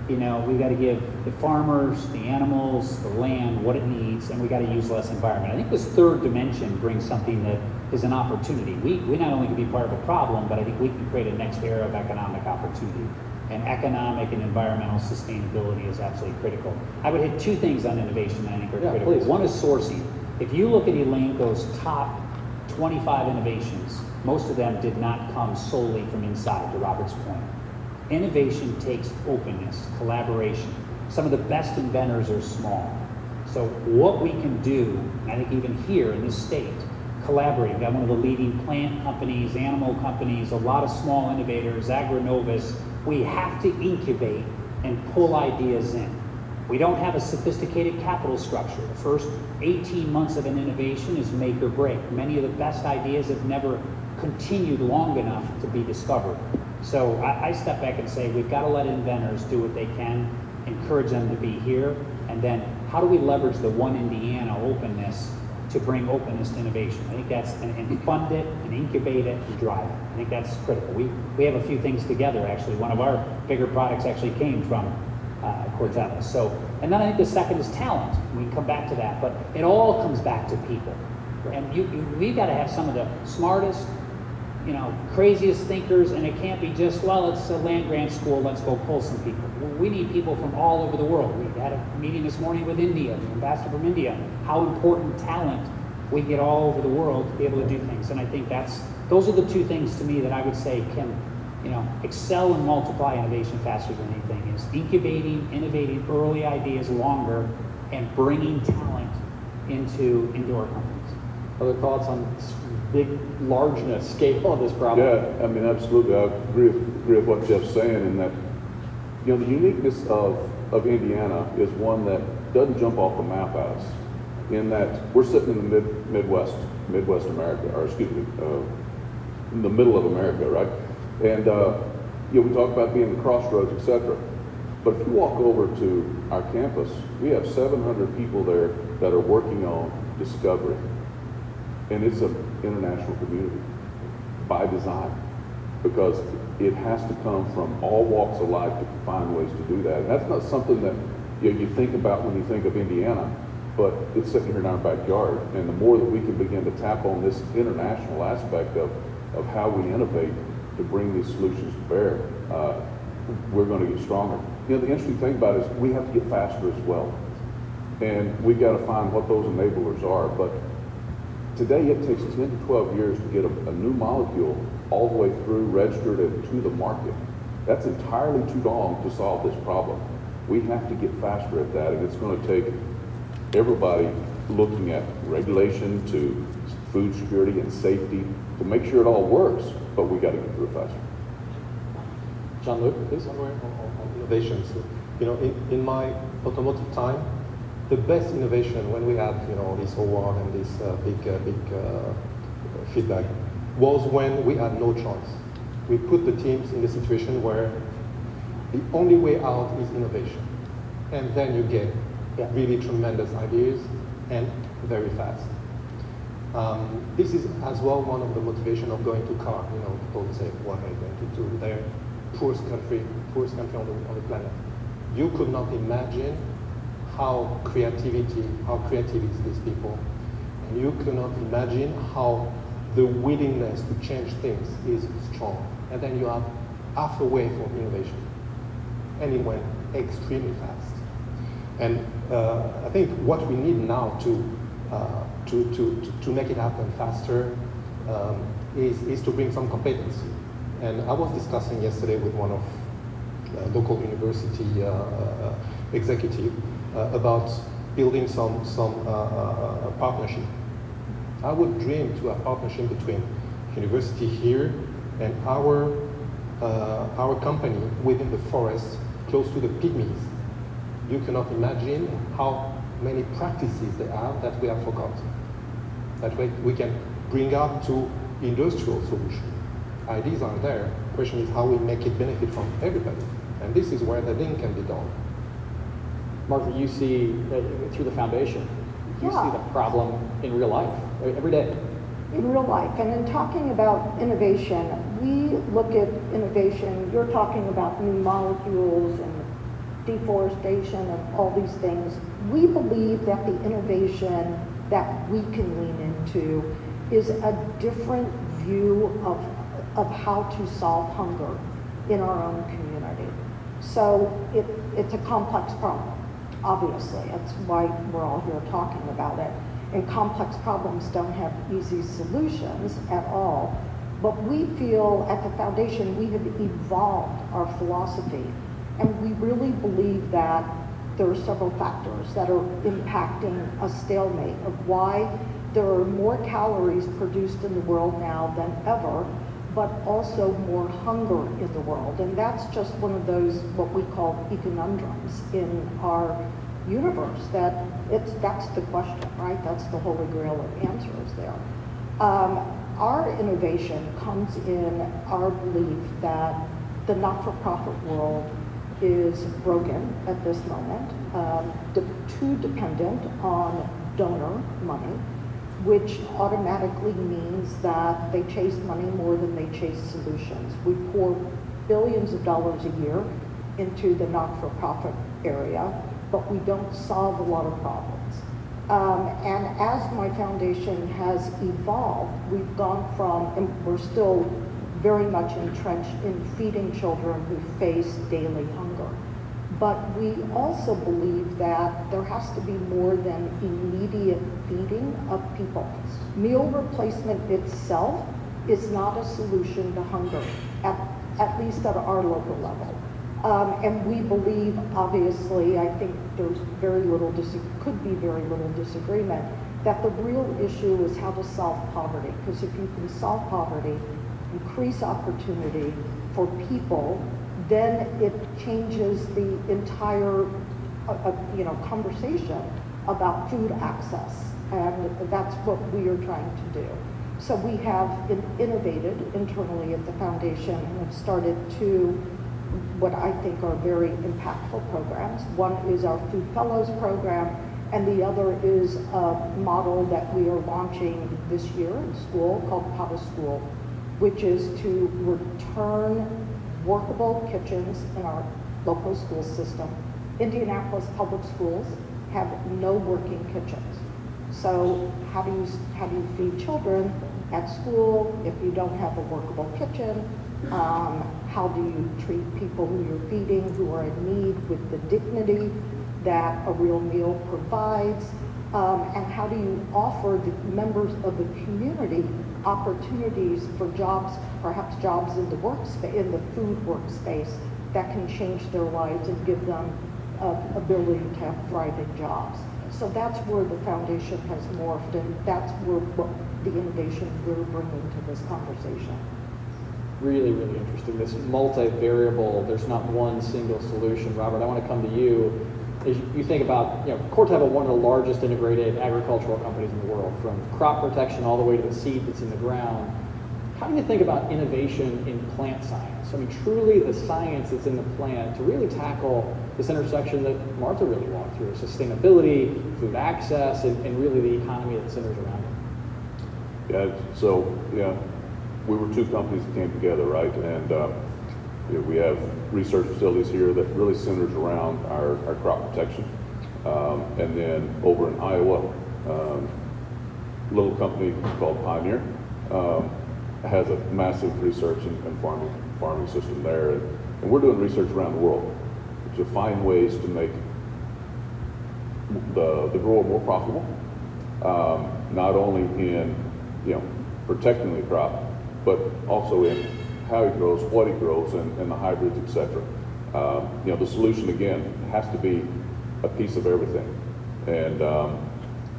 You know, we've got to give the farmers, the animals, the land what it needs, and we've got to use less environment. I think this third dimension brings something that is an opportunity. We, we not only can be part of a problem, but I think we can create a next era of economic opportunity. And economic and environmental sustainability is absolutely critical. I would hit two things on innovation that I think are Yeah, critical. please. One is sourcing. If you look at Elanco's top 25 innovations, most of them did not come solely from inside, to Robert's point. Innovation takes openness, collaboration. Some of the best inventors are small. So what we can do, I think even here in this state, collaborate. We've got one of the leading plant companies, animal companies, a lot of small innovators, AgriNovus. We have to incubate and pull ideas in. We don't have a sophisticated capital structure. The first 18 months of an innovation is make or break. Many of the best ideas have never continued long enough to be discovered. So I, I step back and say we've got to let inventors do what they can, encourage them to be here, and then how do we leverage the One Indiana openness to bring openness to innovation? I think that's and, and fund it and incubate it and drive it. I think that's critical. We we have a few things together actually. One of our bigger products actually came from uh, Corteva. So, and then I think the second is talent. We can come back to that, but it all comes back to people. And you, you, we've got to have some of the smartest, you know, craziest thinkers, and it can't be just, well, it's a land grant school, let's go pull some people. We need people from all over the world. We had a meeting this morning with India, the ambassador from India, how important talent we get all over the world to be able to do things. And I think that's, those are the two things to me that I would say can, you know, excel and multiply innovation faster than anything is incubating, innovating early ideas longer, and bringing talent into, into our companies. Other thoughts on big largeness, scale of this problem? Yeah, I mean, absolutely. I agree with, agree with what Jeff's saying in that, you know, the uniqueness of, of Indiana is one that doesn't jump off the map at us. In that we're sitting in the mid, Midwest, Midwest America, or excuse me, uh, in the middle of America, right? And, uh, you know, we talk about being the crossroads, et cetera. But if you walk over to our campus, we have 700 people there that are working on discovery. And it's an international community by design because it has to come from all walks of life to find ways to do that. And that's not something that you, know, you think about when you think of Indiana, but it's sitting here in our backyard. And the more that we can begin to tap on this international aspect of, of how we innovate to bring these solutions to bear, uh, we're going to get stronger. You know, the interesting thing about it is we have to get faster as well. And we've got to find what those enablers are. But Today, it takes 10 to 12 years to get a, a, new molecule all the way through, registered, and to the market. That's entirely too long to solve this problem. We have to get faster at that, and it's going to take everybody looking at regulation to food security and safety to make sure it all works, but we got to get through it faster. Jean-Luc, please. Somewhere on, on innovations. You know, in, in my automotive time, the best innovation when we had you know this award and this uh, big uh, big uh, feedback was when we had no choice. We put the teams in the situation where the only way out is innovation, and then you get Yeah. really tremendous ideas and very fast. Um, this is as well one of the motivation of going to car. You know, people say, "What are you going to do there?" Poorest country, poorest country on the, on the planet. You could not imagine how creativity, how creative is these people. And you cannot imagine how the willingness to change things is strong. And then you have half a way for innovation. And it went extremely fast. And uh, I think what we need now to, uh, to, to, to make it happen faster um, is, is to bring some competency. And I was discussing yesterday with one of uh, local university uh, uh, executive about building some, some uh, uh, partnership. I would dream to have partnership between university here and our, our company within the forest close to the pygmies. You cannot imagine how many practices they have that we have forgotten. That way we can bring up to industrial solution. Ideas are there. Question is how we make it benefit from everybody. And this is where the link can be done. Martha, you see uh, through the foundation, you Yeah. see the problem in real life uh, every day. in real life. And in talking about innovation, we look at innovation, you're talking about new molecules and deforestation and all these things. We believe that the innovation that we can lean into is a different view of, of how to solve hunger in our own community. So it, it's a complex problem, obviously. That's why we're all here talking about it. And complex problems don't have easy solutions at all. But we feel at the foundation we have evolved our philosophy. And we really believe that there are several factors that are impacting a stalemate of why there are more calories produced in the world now than ever, but also more hunger in the world. And that's just one of those, what we call conundrums in our universe, that it's, that's the question, right? That's the holy grail of answers there. Um, our innovation comes in our belief that the not-for-profit world is broken at this moment, um, de- too dependent on donor money, which automatically means that they chase money more than they chase solutions. We pour billions of dollars a year into the not-for-profit area, but we don't solve a lot of problems. Um, and as my foundation has evolved, we've gone from, and we're still very much entrenched in feeding children who face daily hunger. But we also believe that there has to be more than immediate feeding of people. Meal replacement itself is not a solution to hunger, at, at least at our local level. Um, and we believe, obviously, I think there's very little, could be very little disagreement, that the real issue is how to solve poverty. Because if you can solve poverty, increase opportunity for people, then it changes the entire, uh, uh, you know, conversation about food access. And that's what we are trying to do. So we have in- innovated internally at the foundation and have started two what I think are very impactful programs. One is our Food Fellows program, and the other is a model that we are launching this year in school called Pot School, which is to return workable kitchens in our local school system. Indianapolis Public Schools have no working kitchens. So how do you, how do you feed children at school if you don't have a workable kitchen? Um, how do you treat people who you're feeding who are in need with the dignity that a real meal provides? Um, and how do you offer the members of the community opportunities for jobs, perhaps jobs in the workspace, in the food workspace that can change their lives and give them uh, ability to have thriving jobs. So that's where the foundation has morphed, and that's where what the innovation we're bringing to this conversation. Really, really interesting. This multivariable, there's not one single solution. Robert, I want to come to you. As you think about, you know, Corteva, one of the largest integrated agricultural companies in the world, from crop protection all the way to the seed that's in the ground. How do you think about innovation in plant science? I mean, truly the science that's in the plant to really tackle this intersection that Martha really walked through, sustainability, food access, and, and really the economy that centers around it. Yeah, so, yeah, we were two companies that came together, right? And uh, you know, we have research facilities here that really centers around our, our crop protection. Um, and then over in Iowa, um, little company called Pioneer um, has a massive research and, and farming farming system there, and, and we're doing research around the world to find ways to make the the grower more profitable, um, not only in you know protecting the crop, but also in how he grows, what he grows, and, and the hybrids, etc. Um, you know, the solution again has to be a piece of everything, and um,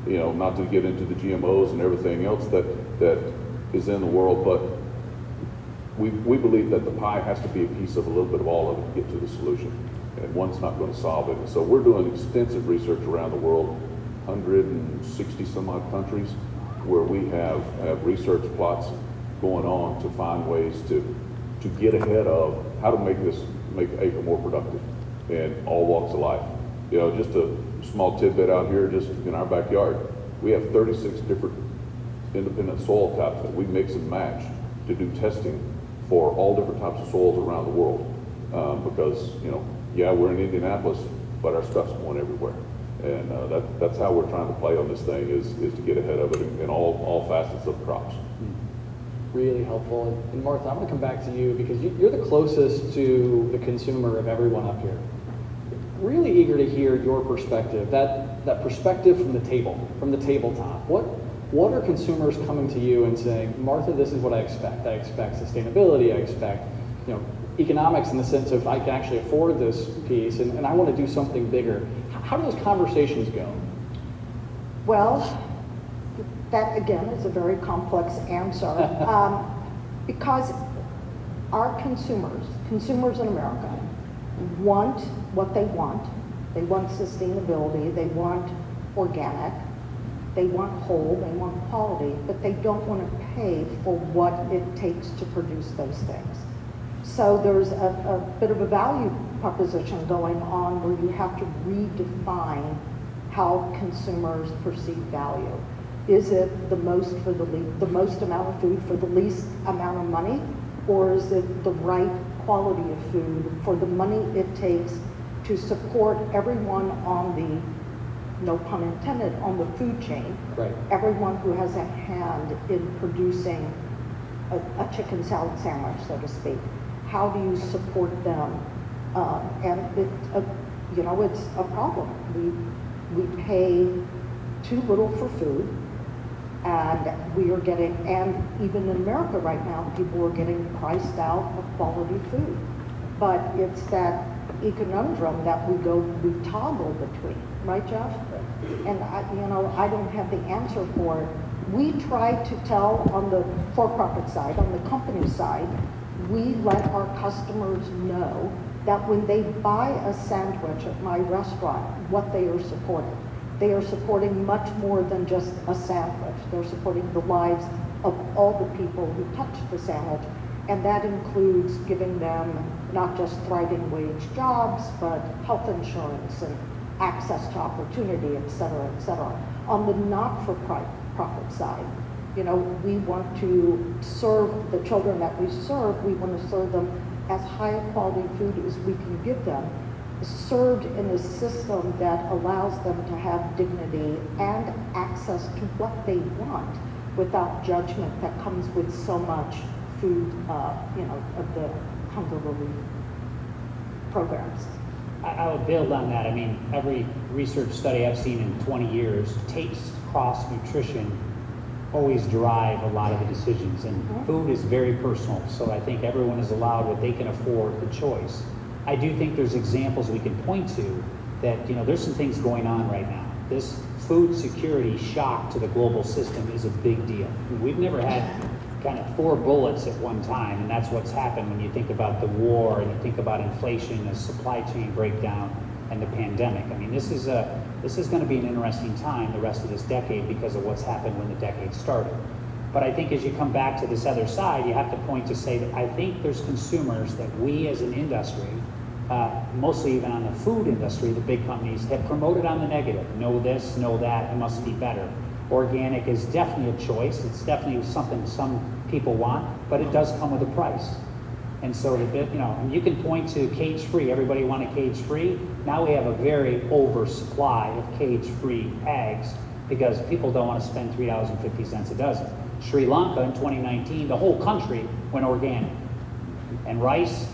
you know, not to get into the GMOs and everything else that that is in the world, but we we believe that the pie has to be a piece of a little bit of all of it to get to the solution, and one's not going to solve it. So we're doing extensive research around the world, 160 some odd countries, where we have have research plots going on to find ways to to get ahead of how to make this make acre more productive in all walks of life. You know, just a small tidbit out here, just in our backyard, we have 36 different independent soil types that we mix and match to do testing for all different types of soils around the world. Um, because you know, yeah, we're in Indianapolis, but our stuff's going everywhere, and uh, that, that's how we're trying to play on this thing is is to get ahead of it in, in all all facets of crops really helpful. And Martha, I'm going to come back to you because you, are the closest to the consumer of everyone up here. Really eager to hear your perspective, that, that perspective from the table, from the tabletop. What, what are consumers coming to you and saying, Martha, this is what I expect. I expect sustainability. I expect, you know, economics in the sense of I can actually afford this piece and, and I want to do something bigger. How do those conversations go? Well, that again is a very complex answer um, because our consumers, consumers in America, want what they want. They want sustainability, they want organic, they want whole, they want quality, but they don't want to pay for what it takes to produce those things. So there's a, a bit of a value proposition going on where you have to redefine how consumers perceive value. Is it the most for the le- the most amount of food for the least amount of money, or is it the right quality of food for the money it takes to support everyone on the no pun intended, on the food chain. Right. Everyone who has a hand in producing a, a chicken salad sandwich, so to speak. How do you support them? Um, and it, uh, you know, it's a problem. We, we pay too little for food and we are getting, and even in America right now, people are getting priced out of quality food. But it's that conundrum that we go, we toggle between, right, Jeff? And I, you know, I don't have the answer for it. We try to tell on the for-profit side, on the company side, we let our customers know that when they buy a sandwich at my restaurant, what they are supporting. They are supporting much more than just a sandwich. They're supporting the lives of all the people who touch the sandwich. And that includes giving them not just thriving wage jobs, but health insurance and access to opportunity, et cetera, et cetera. On the not-for-profit side, you know, we want to serve the children that we serve, we want to serve them as high quality food as we can give them served in a system that allows them to have dignity and access to what they want without judgment that comes with so much food, uh, you know, of the hunger relief programs. I, I would build on that. I mean, every research study I've seen in 20 years, taste, cost, nutrition always drive a lot of the decisions. And mm-hmm. food is very personal. So I think everyone is allowed what they can afford, the choice. I do think there's examples we can point to that, you know, there's some things going on right now. This food security shock to the global system is a big deal. We've never had kind of four bullets at one time, and that's what's happened when you think about the war and you think about inflation, the supply chain breakdown, and the pandemic. I mean, this is a this is going to be an interesting time the rest of this decade because of what's happened when the decade started. But I think as you come back to this other side, you have to point to say that I think there's consumers that we as an industry uh, mostly even on the food industry, the big companies have promoted on the negative. Know this, know that, it must be better. Organic is definitely a choice. It's definitely something some people want, but it does come with a price. And so, the you know, you can point to cage-free. Everybody wanted cage-free. Now we have a very oversupply of cage-free eggs because people don't want to spend three dollars and fifty cents a dozen. Sri Lanka in 2019, the whole country went organic, and rice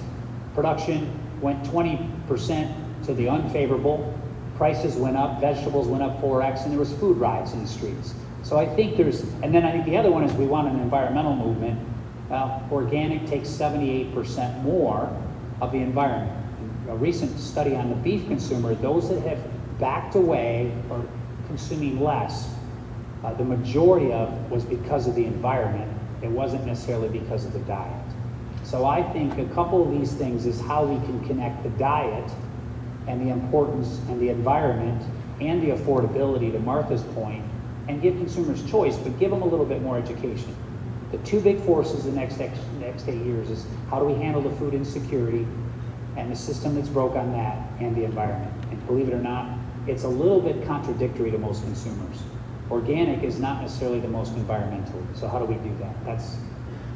production went 20% to the unfavorable. Prices went up, vegetables went up 4x, and there was food riots in the streets. So I think there's, and then I think the other one is we want an environmental movement. Well, organic takes 78% more of the environment. A recent study on the beef consumer, those that have backed away or consuming less, uh, the majority of was because of the environment. It wasn't necessarily because of the diet. So I think a couple of these things is how we can connect the diet and the importance and the environment and the affordability to Martha's point and give consumers choice, but give them a little bit more education. The two big forces in the next, next eight years is how do we handle the food insecurity and the system that's broke on that and the environment. And believe it or not, it's a little bit contradictory to most consumers. Organic is not necessarily the most environmental. So how do we do that? That's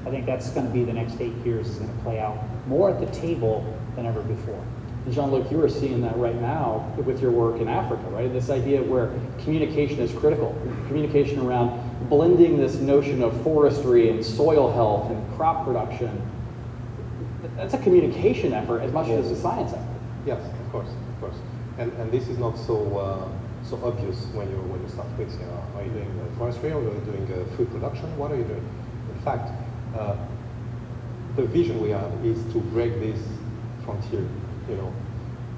I think that's going to be the next eight years is going to play out more at the table than ever before. Jean-Luc, you are seeing that right now with your work in Africa, right? This idea where communication is critical. Communication around blending this notion of forestry and soil health and crop production. That's a communication effort as much yes. as a science effort. Yes, of course, of course. And, and this is not so uh, so obvious when you when you start with, you know, are you doing forestry or are you doing uh, food production? What are you doing? In fact, uh, the vision we have is to break this frontier. You know,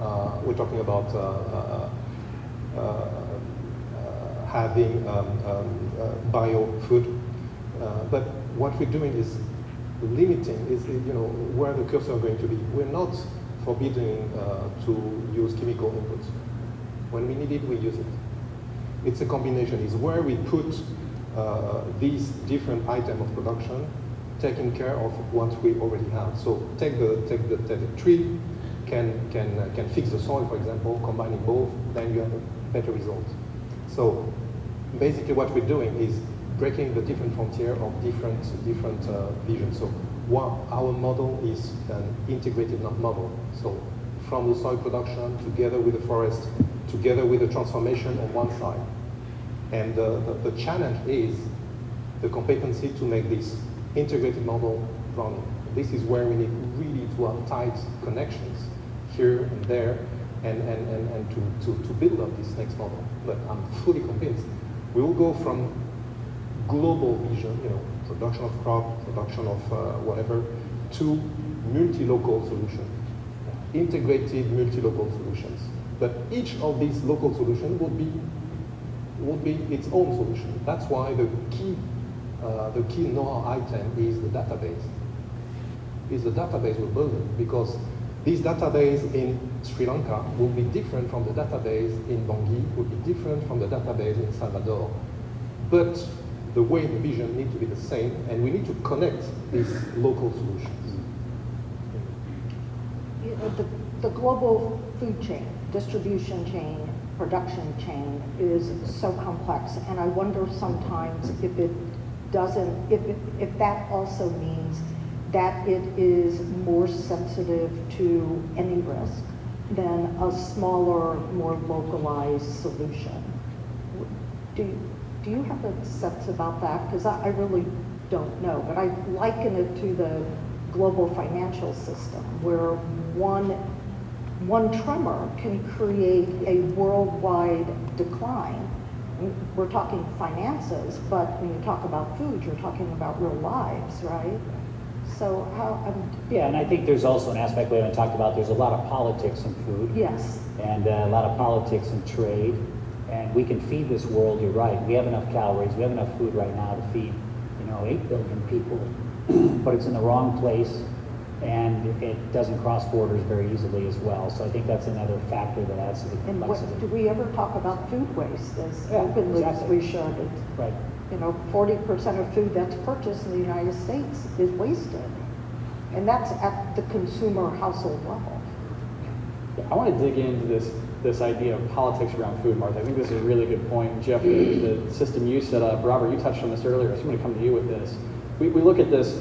uh, we're talking about uh, uh, having um, um, bio food, but what we're doing is limiting is you know where the cursor are going to be. We're not forbidding to use chemical inputs. When we need it, we use it. It's a combination. It's where we put uh, these different items of production taking care of what we already have. So take the, take the, take the tree, can, can, uh, can fix the soil, for example, combining both, then you have a better result. So basically what we're doing is breaking the different frontier of different, different uh, visions. So what our model is an integrated model. So from the soil production together with the forest, together with the transformation on one side. And uh, the, the challenge is the competency to make this integrated model running. This is where we need really to have tight connections here and there and, and, and, and to, to, to build up this next model. But I'm fully convinced we will go from global vision, you know, production of crop, production of uh, whatever, to multi-local solution, integrated multi-local solutions. But each of these local solutions will be will be its own solution. That's why the key uh, the key know-how item is the database. Is the database we're building because this database in Sri Lanka will be different from the database in Bangui, will be different from the database in Salvador. But the way the vision need to be the same, and we need to connect these local solutions. The, the global food chain, distribution chain, production chain is so complex, and I wonder sometimes if it doesn't, if, if that also means that it is more sensitive to any risk than a smaller, more localized solution. Do, you- do you have a sense about that? Because I, I really don't know, but I liken it to the global financial system where one, one tremor can create a worldwide decline. We're talking finances, but when you talk about food, you're talking about real lives, right? So how, um, Yeah, and I think there's also an aspect we haven't talked about, there's a lot of politics in food. yes, and uh, a lot of politics in trade. And we can feed this world, you're right. We have enough calories, we have enough food right now to feed, you know, 8 billion people. but it's in the wrong place and it doesn't cross borders very easily as well. So I think that's another factor that adds to the and what, complexity. do we ever talk about food waste as Yeah, openly as exactly. we should? It's- Right. you know, forty percent of food that's purchased in the United States is wasted. And that's at the consumer household level. I want to dig into this this idea of politics around food, Martha. I think this is a really good point. Jeff, the, the system you set up, Robert, you touched on this earlier, so I'm going to come to you with this. We, we look at this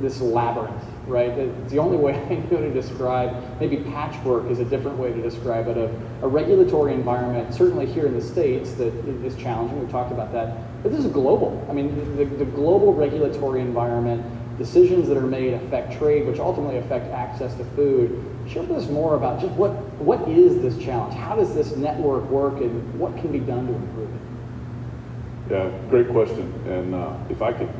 this labyrinth, right? It's the only way I know to describe, maybe patchwork is a different way to describe it, of a regulatory environment, certainly here in the States, that is challenging. We've talked about that. But this is global. I mean, the, the global regulatory environment, decisions that are made affect trade, which ultimately affect access to food. Share with us more about just what, what is this challenge? How does this network work and what can be done to improve it? Yeah, great question. And uh, if I could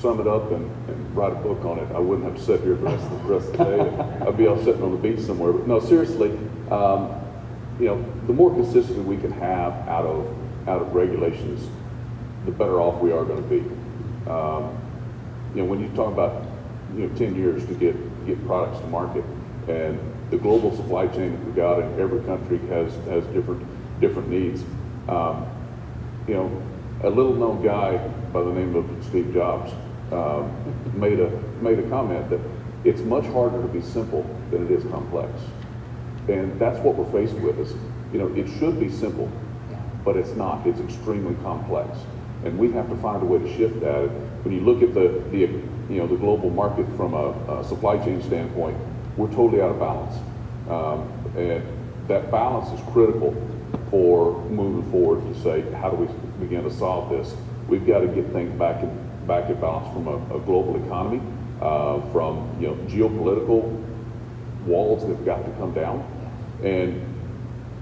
sum it up and, and write a book on it, I wouldn't have to sit here the rest of the, rest of the day. I'd be off sitting on the beach somewhere. But no, seriously, um, you know, the more consistency we can have out of out of regulations, the better off we are going to be. Um, you know, when you talk about you know 10 years to get get products to market, and the global supply chain that we've got, and every country has has different different needs. Um, you know, a little known guy by the name of Steve Jobs um, made a made a comment that it's much harder to be simple than it is complex, and that's what we're faced with. Is you know, it should be simple, but it's not. It's extremely complex, and we have to find a way to shift that. When you look at the the you know the global market from a, a supply chain standpoint, we're totally out of balance, um, and that balance is critical for moving forward to say how do we begin to solve this. We've got to get things back in back in balance from a, a global economy, uh, from you know geopolitical walls that've got to come down, and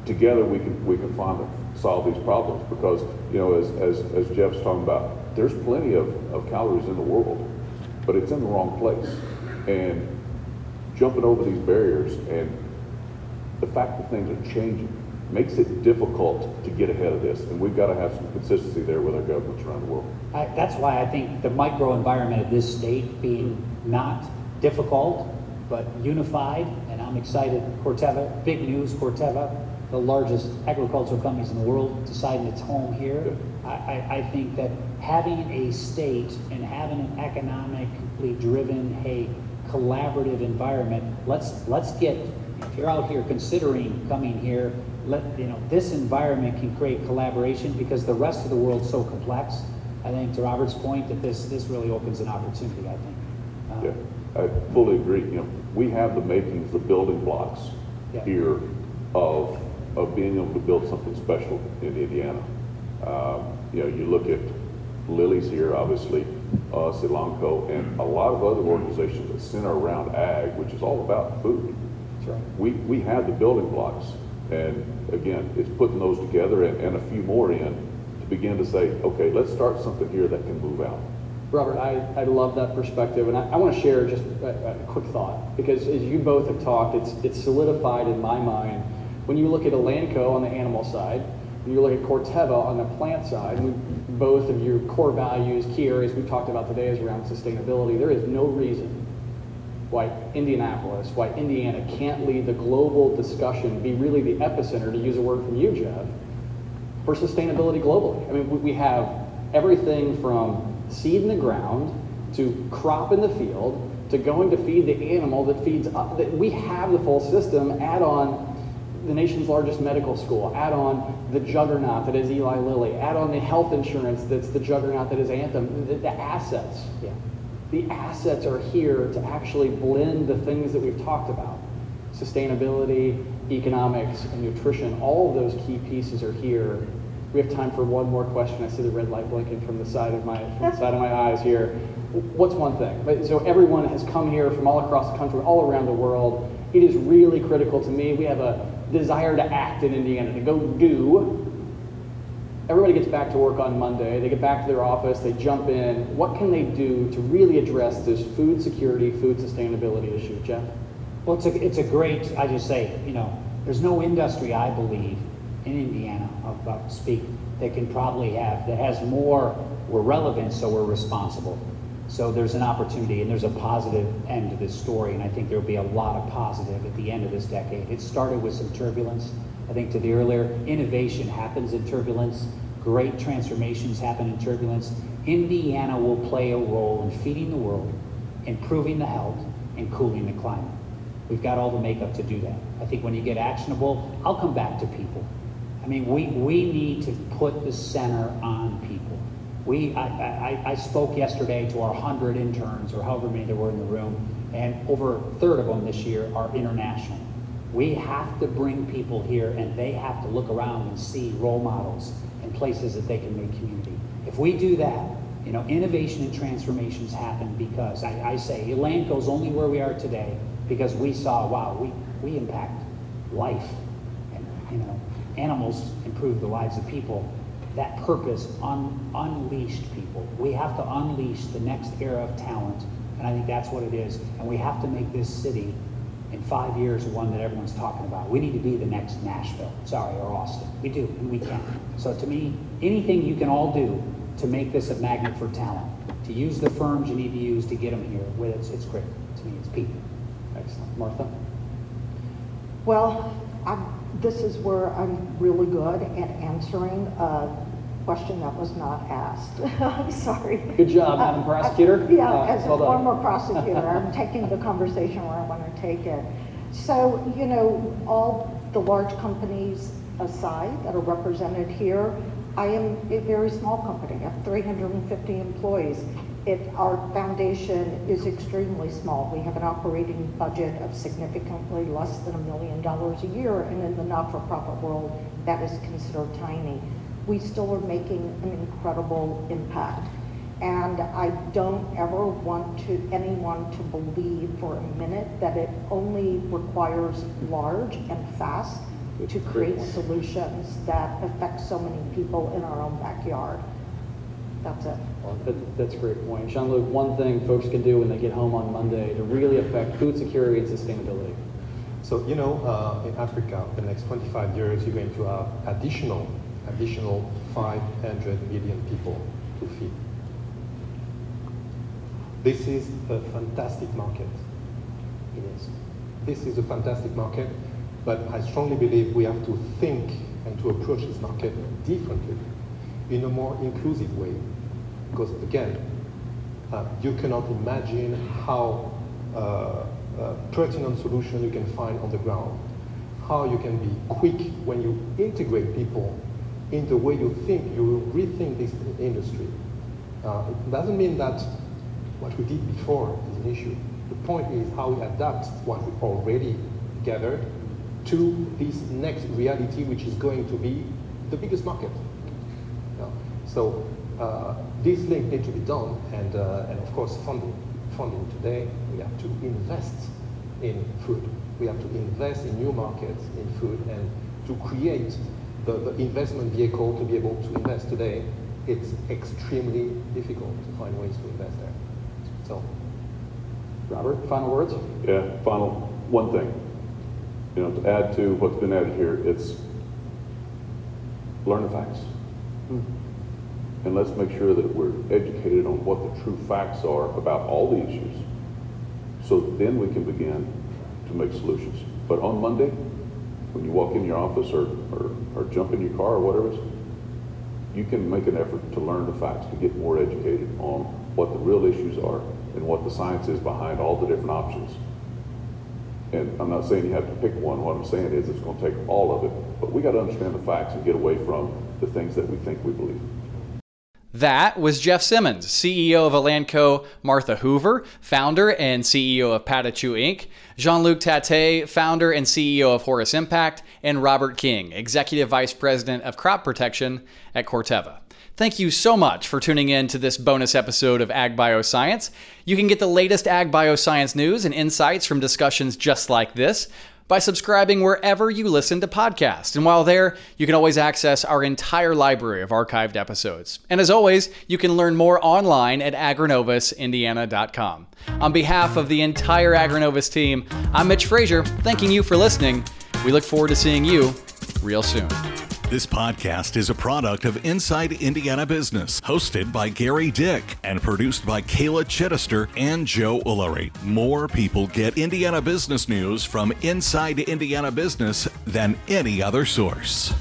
together we can we can find solve these problems because you know as as, as Jeff's talking about, there's plenty of, of calories in the world, but it's in the wrong place, and jumping over these barriers and the fact that things are changing makes it difficult to get ahead of this, and we've got to have some consistency there with our governments around the world. I, that's why I think the microenvironment of this state being not difficult, but unified, and I'm excited. Corteva, big news, Corteva, the largest agricultural companies in the world, deciding its home here. I, I, I think that having a state and having an economically driven, hey, collaborative environment, let's, let's get, if you're out here considering coming here, let, you know, this environment can create collaboration because the rest of the world's so complex. I think to Robert's point that this, this really opens an opportunity, I think. Um, Yeah, I fully agree. You know, we have the makings, the building blocks Yeah. here of of being able to build something special in Indiana. Um, you know, you look at Lilly's here, obviously, us, Elanco, and a lot of other organizations that center around ag, which is all about food. That's right. We, we have the building blocks, and again, it's putting those together and, and a few more in to begin to say, okay, let's start something here that can move out. Robert, I, I love that perspective, and I, I want to share just a, a quick thought because as you both have talked, it's it's solidified in my mind. When you look at Elanco on the animal side, when you look at Corteva on the plant side, we, both of your core values, key areas we've talked about today is around sustainability. There is no reason why Indianapolis, why Indiana can't lead the global discussion, be really the epicenter, to use a word from you, Jeff, for sustainability globally. I mean, we- have everything from seed in the ground to crop in the field to going to feed the animal that feeds up. We have the full system. Add on the nation's largest medical school. Add on the juggernaut that is Eli Lilly. Add on the health insurance that's the juggernaut that is Anthem. The, the assets. Yeah. The assets are here to actually blend the things that we've talked about. Sustainability, economics, and nutrition. All of those key pieces are here. We have time for one more question. I see the red light blinking from the side of my from the side of my eyes here. What's one thing? So everyone has come here from all across the country, all around the world. It is really critical to me. We have a desire to act in Indiana, to go do. Everybody gets back to work on Monday. They get back to their office. They jump in. What can they do to really address this food security, food sustainability issue, Jeff? Well, it's a, it's a great, I just say, you know, there's no industry, I believe, in Indiana, about speak, that can probably have, that has more, we're relevant, so we're responsible. So there's an opportunity and there's a positive end to this story, and I think there'll be a lot of positive at the end of this decade. It started with some turbulence. I think to the earlier, innovation happens in turbulence. Great transformations happen in turbulence. Indiana will play a role in feeding the world, improving the health, and cooling the climate. We've got all the makeup to do that. I think when you get actionable, I'll come back to people. I mean, we, we need to put the center on people. We, I, I, I spoke yesterday to our 100 interns, or however many there were in the room, and over a third of them this year are international. We have to bring people here, and they have to look around and see role models and places that they can make community. If we do that, you know, innovation and transformations happen because I, I say Elanco's only where we are today because we saw, wow, we, we impact life. And, you know, animals improve the lives of people. That purpose un, unleashed people. We have to unleash the next era of talent. And I think that's what it is. And we have to make this city in five years one that everyone's talking about. We need to be the next Nashville, sorry, or Austin. We do, and we can. So to me, anything you can all do to make this a magnet for talent, to use the firms you need to use to get them here, with it's, it's critical. To me, it's people. Excellent. Martha? Well, i this is where I'm really good at answering a question that was not asked. I'm sorry. Good job, Madam Uh, Prosecutor. uh, Yeah, Uh, as a well done. former prosecutor, I'm taking the conversation where I want to take it. So, you know, all the large companies aside that are represented here, I am a very small company. I have 350 employees. It, our foundation is extremely small. We have an operating budget of significantly less than a million dollars a year, and in the not-for-profit world, that is considered tiny. We still are making an incredible impact. And I don't ever want to anyone to believe for a minute that it only requires large and fast to create solutions that affect so many people in our own backyard. That's it. Well, that, that's a great point. Jean-Luc, one thing folks can do when they get home on Monday to really affect food security and sustainability. So, you know, uh, in Africa, the next 25 years, you're going to have additional, additional 500 million people to feed. This is a fantastic market. It is. This is a fantastic market, but I strongly believe we have to think and to approach this market differently, in a more inclusive way. Because again, uh, you cannot imagine how uh, uh, pertinent solution you can find on the ground, how you can be quick when you integrate people in the way you think, you will rethink this industry. Uh, it doesn't mean that what we did before is an issue. The point is how we adapt what we already gathered to this next reality, which is going to be the biggest market. Yeah. So uh, this link needs to be done, and, uh, and of course funding. Funding today, we have to invest in food. We have to invest in new markets in food and to create the, the investment vehicle to be able to invest today. It's extremely difficult to find ways to invest there. So, Robert, final words? Yeah, final, one thing. You know, to add to what's been added here, it's learn the facts. Hmm. And let's make sure that we're educated on what the true facts are about all the issues. So then we can begin to make solutions. But on Monday, when you walk in your office or, or, or jump in your car or whatever, you can make an effort to learn the facts, to get more educated on what the real issues are and what the science is behind all the different options. And I'm not saying you have to pick one. What I'm saying is it's going to take all of it. But we got to understand the facts and get away from the things that we think we believe. That was Jeff Simmons, CEO of Elanco, Martha Hoover, founder and CEO of Patachou Inc., Jean Luc Tete, founder and CEO of Horus Impact, and Robert King, Executive Vice President of Crop Protection at Corteva. Thank you so much for tuning in to this bonus episode of Ag Bioscience. You can get the latest Ag Bioscience news and insights from discussions just like this by subscribing wherever you listen to podcasts. And while there, you can always access our entire library of archived episodes. And as always, you can learn more online at agrinovusindiana.com. On behalf of the entire AgriNovus team, I'm Mitch Frazier, thanking you for listening. We look forward to seeing you real soon. This podcast is a product of Inside Indiana Business, hosted by Gary Dick and produced by Kayla Chittister and Joe Ullery. More people get Indiana business news from Inside Indiana Business than any other source.